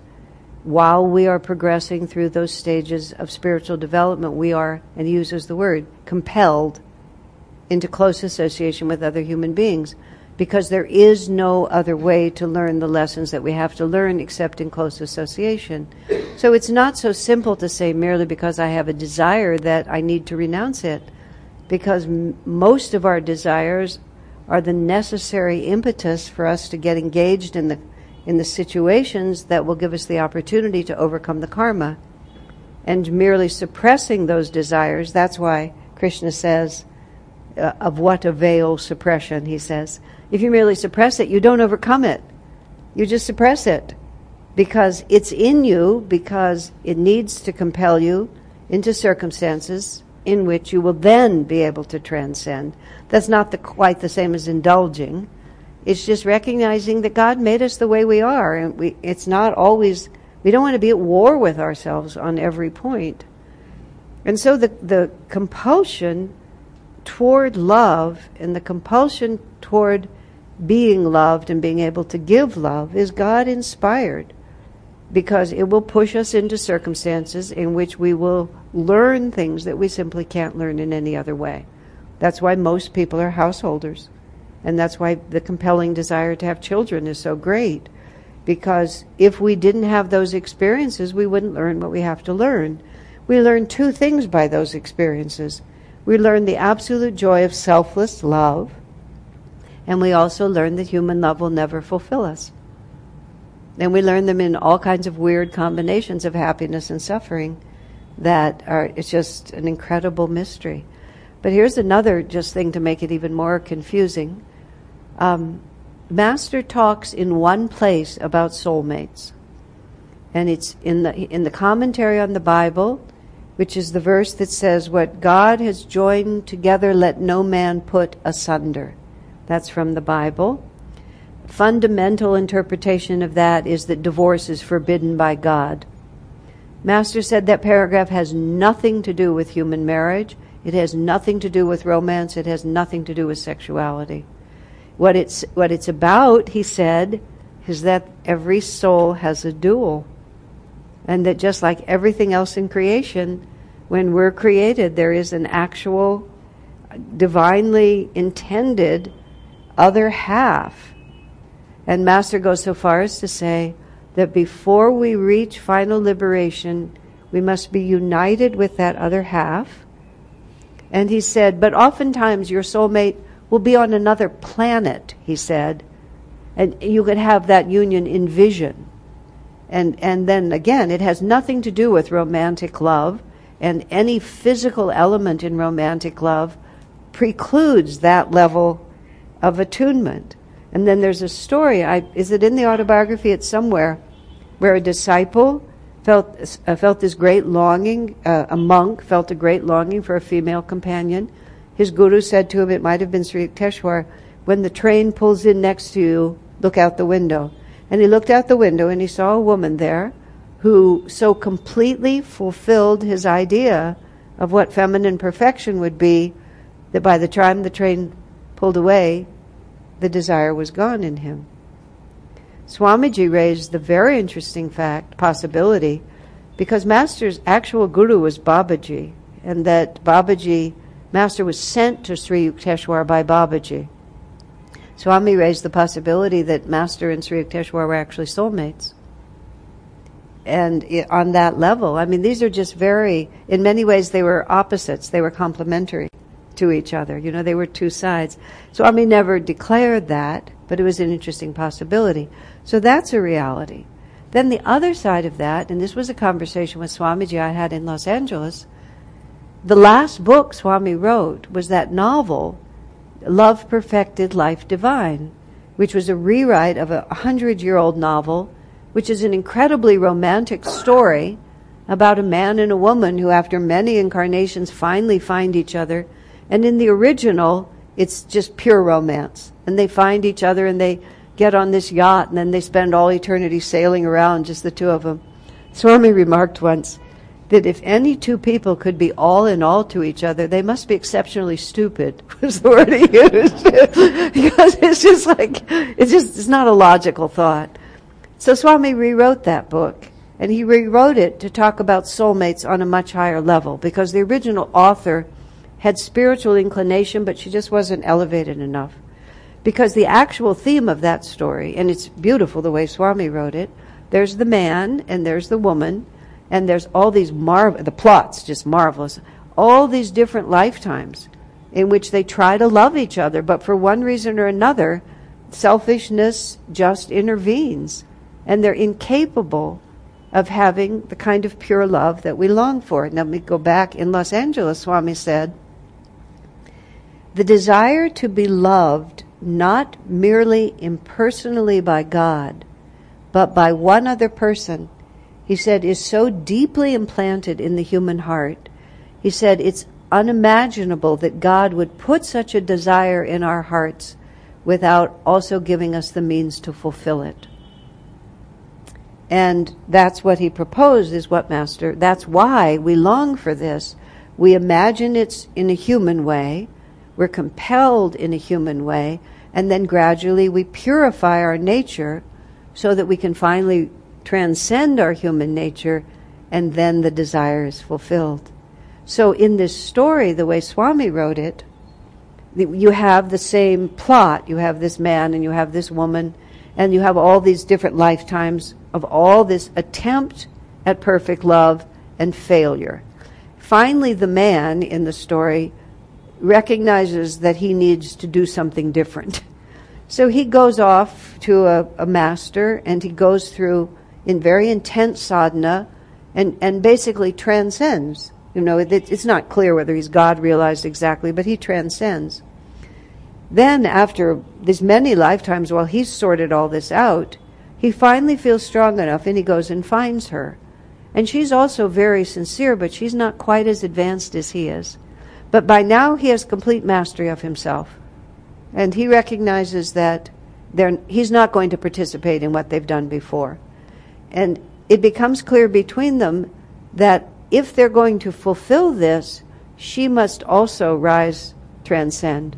while we are progressing through those stages of spiritual development, we are, and he uses the word, compelled into close association with other human beings because there is no other way to learn the lessons that we have to learn except in close association. So it's not so simple to say merely because I have a desire that I need to renounce it, because m- most of our desires are the necessary impetus for us to get engaged in the in the situations that will give us the opportunity to overcome the karma. And merely suppressing those desires, that's why Krishna says, uh, of what avail suppression, he says. If you merely suppress it, you don't overcome it. You just suppress it because it's in you, because it needs to compel you into circumstances in which you will then be able to transcend. That's not the, quite the same as indulging. It's just recognizing that God made us the way we are, and we, it's not always. We don't want to be at war with ourselves on every point. And so the the compulsion toward love and the compulsion toward being loved and being able to give love is God inspired because it will push us into circumstances in which we will learn things that we simply can't learn in any other way. That's why most people are householders. And that's why the compelling desire to have children is so great. Because if we didn't have those experiences, we wouldn't learn what we have to learn. We learn two things by those experiences. We learn the absolute joy of selfless love, and we also learn that human love will never fulfill us. And we learn them in all kinds of weird combinations of happiness and suffering that are, it's just an incredible mystery. But here's another just thing to make it even more confusing. Um, Master talks in one place about soulmates, and it's in the in the commentary on the Bible, which is the verse that says, "What God has joined together, let no man put asunder." That's from the Bible. Fundamental interpretation of that is that divorce is forbidden by God. Master said that paragraph has nothing to do with human marriage. It has nothing to do with romance. It has nothing to do with sexuality. What it's, what it's about, he said, is that every soul has a dual. And that just like everything else in creation, when we're created, there is an actual, divinely intended other half. And Master goes so far as to say that before we reach final liberation, we must be united with that other half and he said, but oftentimes your soulmate will be on another planet, he said. And you could have that union in vision. And, and then again, it has nothing to do with romantic love, and any physical element in romantic love precludes that level of attunement. And then there's a story, I, is it in the autobiography? It's somewhere, where a disciple felt, uh, felt this great longing, uh, a monk felt a great longing for a female companion. His guru said to him, it might have been Sri Yukteswar, when the train pulls in next to you, look out the window. And he looked out the window and he saw a woman there who so completely fulfilled his idea of what feminine perfection would be that by the time the train pulled away, the desire was gone in him. Swamiji raised the very interesting fact, possibility, because Master's actual guru was Babaji, and that Babaji, Master was sent to Sri Yukteswar by Babaji. Swami raised the possibility that Master and Sri Yukteswar were actually soulmates. And on that level, I mean, these are just very, in many ways, they were opposites. They were complementary to each other. You know, they were two sides. Swami never declared that, but it was an interesting possibility. So that's a reality. Then the other side of that, and this was a conversation with Swamiji I had in Los Angeles, the last book Swami wrote was that novel, Love Perfected, Life Divine, which was a rewrite of a hundred year old novel, which is an incredibly romantic story about a man and a woman who, after many incarnations, finally find each other. And in the original, it's just pure romance. And they find each other and they get on this yacht and then they spend all eternity sailing around, just the two of them. Swami remarked once that if any two people could be all in all to each other, they must be exceptionally stupid, was the word he used. because it's just like, it's just, it's not a logical thought. So Swami rewrote that book. And he rewrote it to talk about soulmates on a much higher level because the original author had spiritual inclination, but she just wasn't elevated enough. Because the actual theme of that story, and it's beautiful the way Swami wrote it, there's the man and there's the woman, and there's all these marv the plot's just marvelous. All these different lifetimes in which they try to love each other, but for one reason or another, selfishness just intervenes, and they're incapable of having the kind of pure love that we long for. Now, let me go back. In Los Angeles, Swami said, the desire to be loved not merely impersonally by God, but by one other person, he said, is so deeply implanted in the human heart. He said, it's unimaginable that God would put such a desire in our hearts without also giving us the means to fulfill it. And that's what he proposed is what Master, that's why we long for this. We imagine it's in a human way. We're compelled in a human way and then gradually we purify our nature so that we can finally transcend our human nature and then the desire is fulfilled. So in this story, the way Swami wrote it, you have the same plot. You have this man and you have this woman and you have all these different lifetimes of all this attempt at perfect love and failure. Finally, the man in the story recognizes that he needs to do something different. So he goes off to a, a master and he goes through in very intense sadhana and, and basically transcends. You know, it, it's not clear whether he's God realized exactly, but he transcends. Then, after these many lifetimes, while he's sorted all this out, he finally feels strong enough and he goes and finds her. And she's also very sincere, but she's not quite as advanced as he is. But by now he has complete mastery of himself. And he recognizes that he's not going to participate in what they've done before. And it becomes clear between them that if they're going to fulfill this, she must also rise, transcend.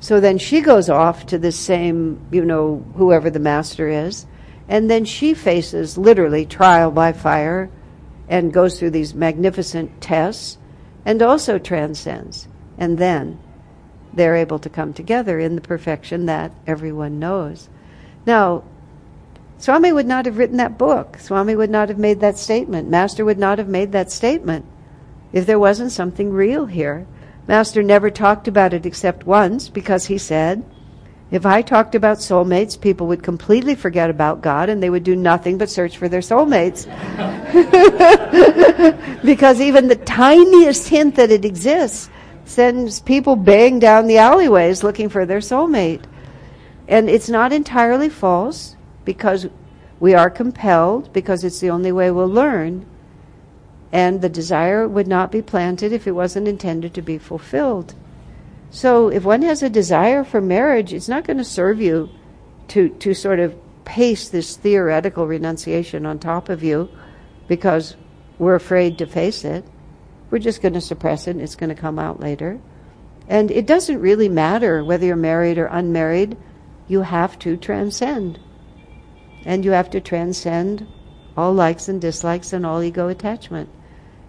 So then she goes off to the same, you know, whoever the master is, and then she faces literally trial by fire and goes through these magnificent tests and also transcends. And then they're able to come together in the perfection that everyone knows. Now, Swami would not have written that book. Swami would not have made that statement. Master would not have made that statement if there wasn't something real here. Master never talked about it except once because he said, if I talked about soulmates, people would completely forget about God and they would do nothing but search for their soulmates. because even the tiniest hint that it exists sends people baying down the alleyways looking for their soulmate. And it's not entirely false because we are compelled, because it's the only way we'll learn. And the desire would not be planted if it wasn't intended to be fulfilled. So if one has a desire for marriage, it's not going to serve you to, to sort of paste this theoretical renunciation on top of you because we're afraid to face it. We're just going to suppress it it's going to come out later. And it doesn't really matter whether you're married or unmarried. you have to transcend. And you have to transcend all likes and dislikes and all ego attachment.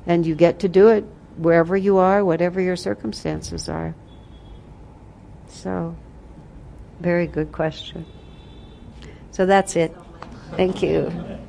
And you get to do it wherever you are, whatever your circumstances are. So, very good question. So that's it. Thank you.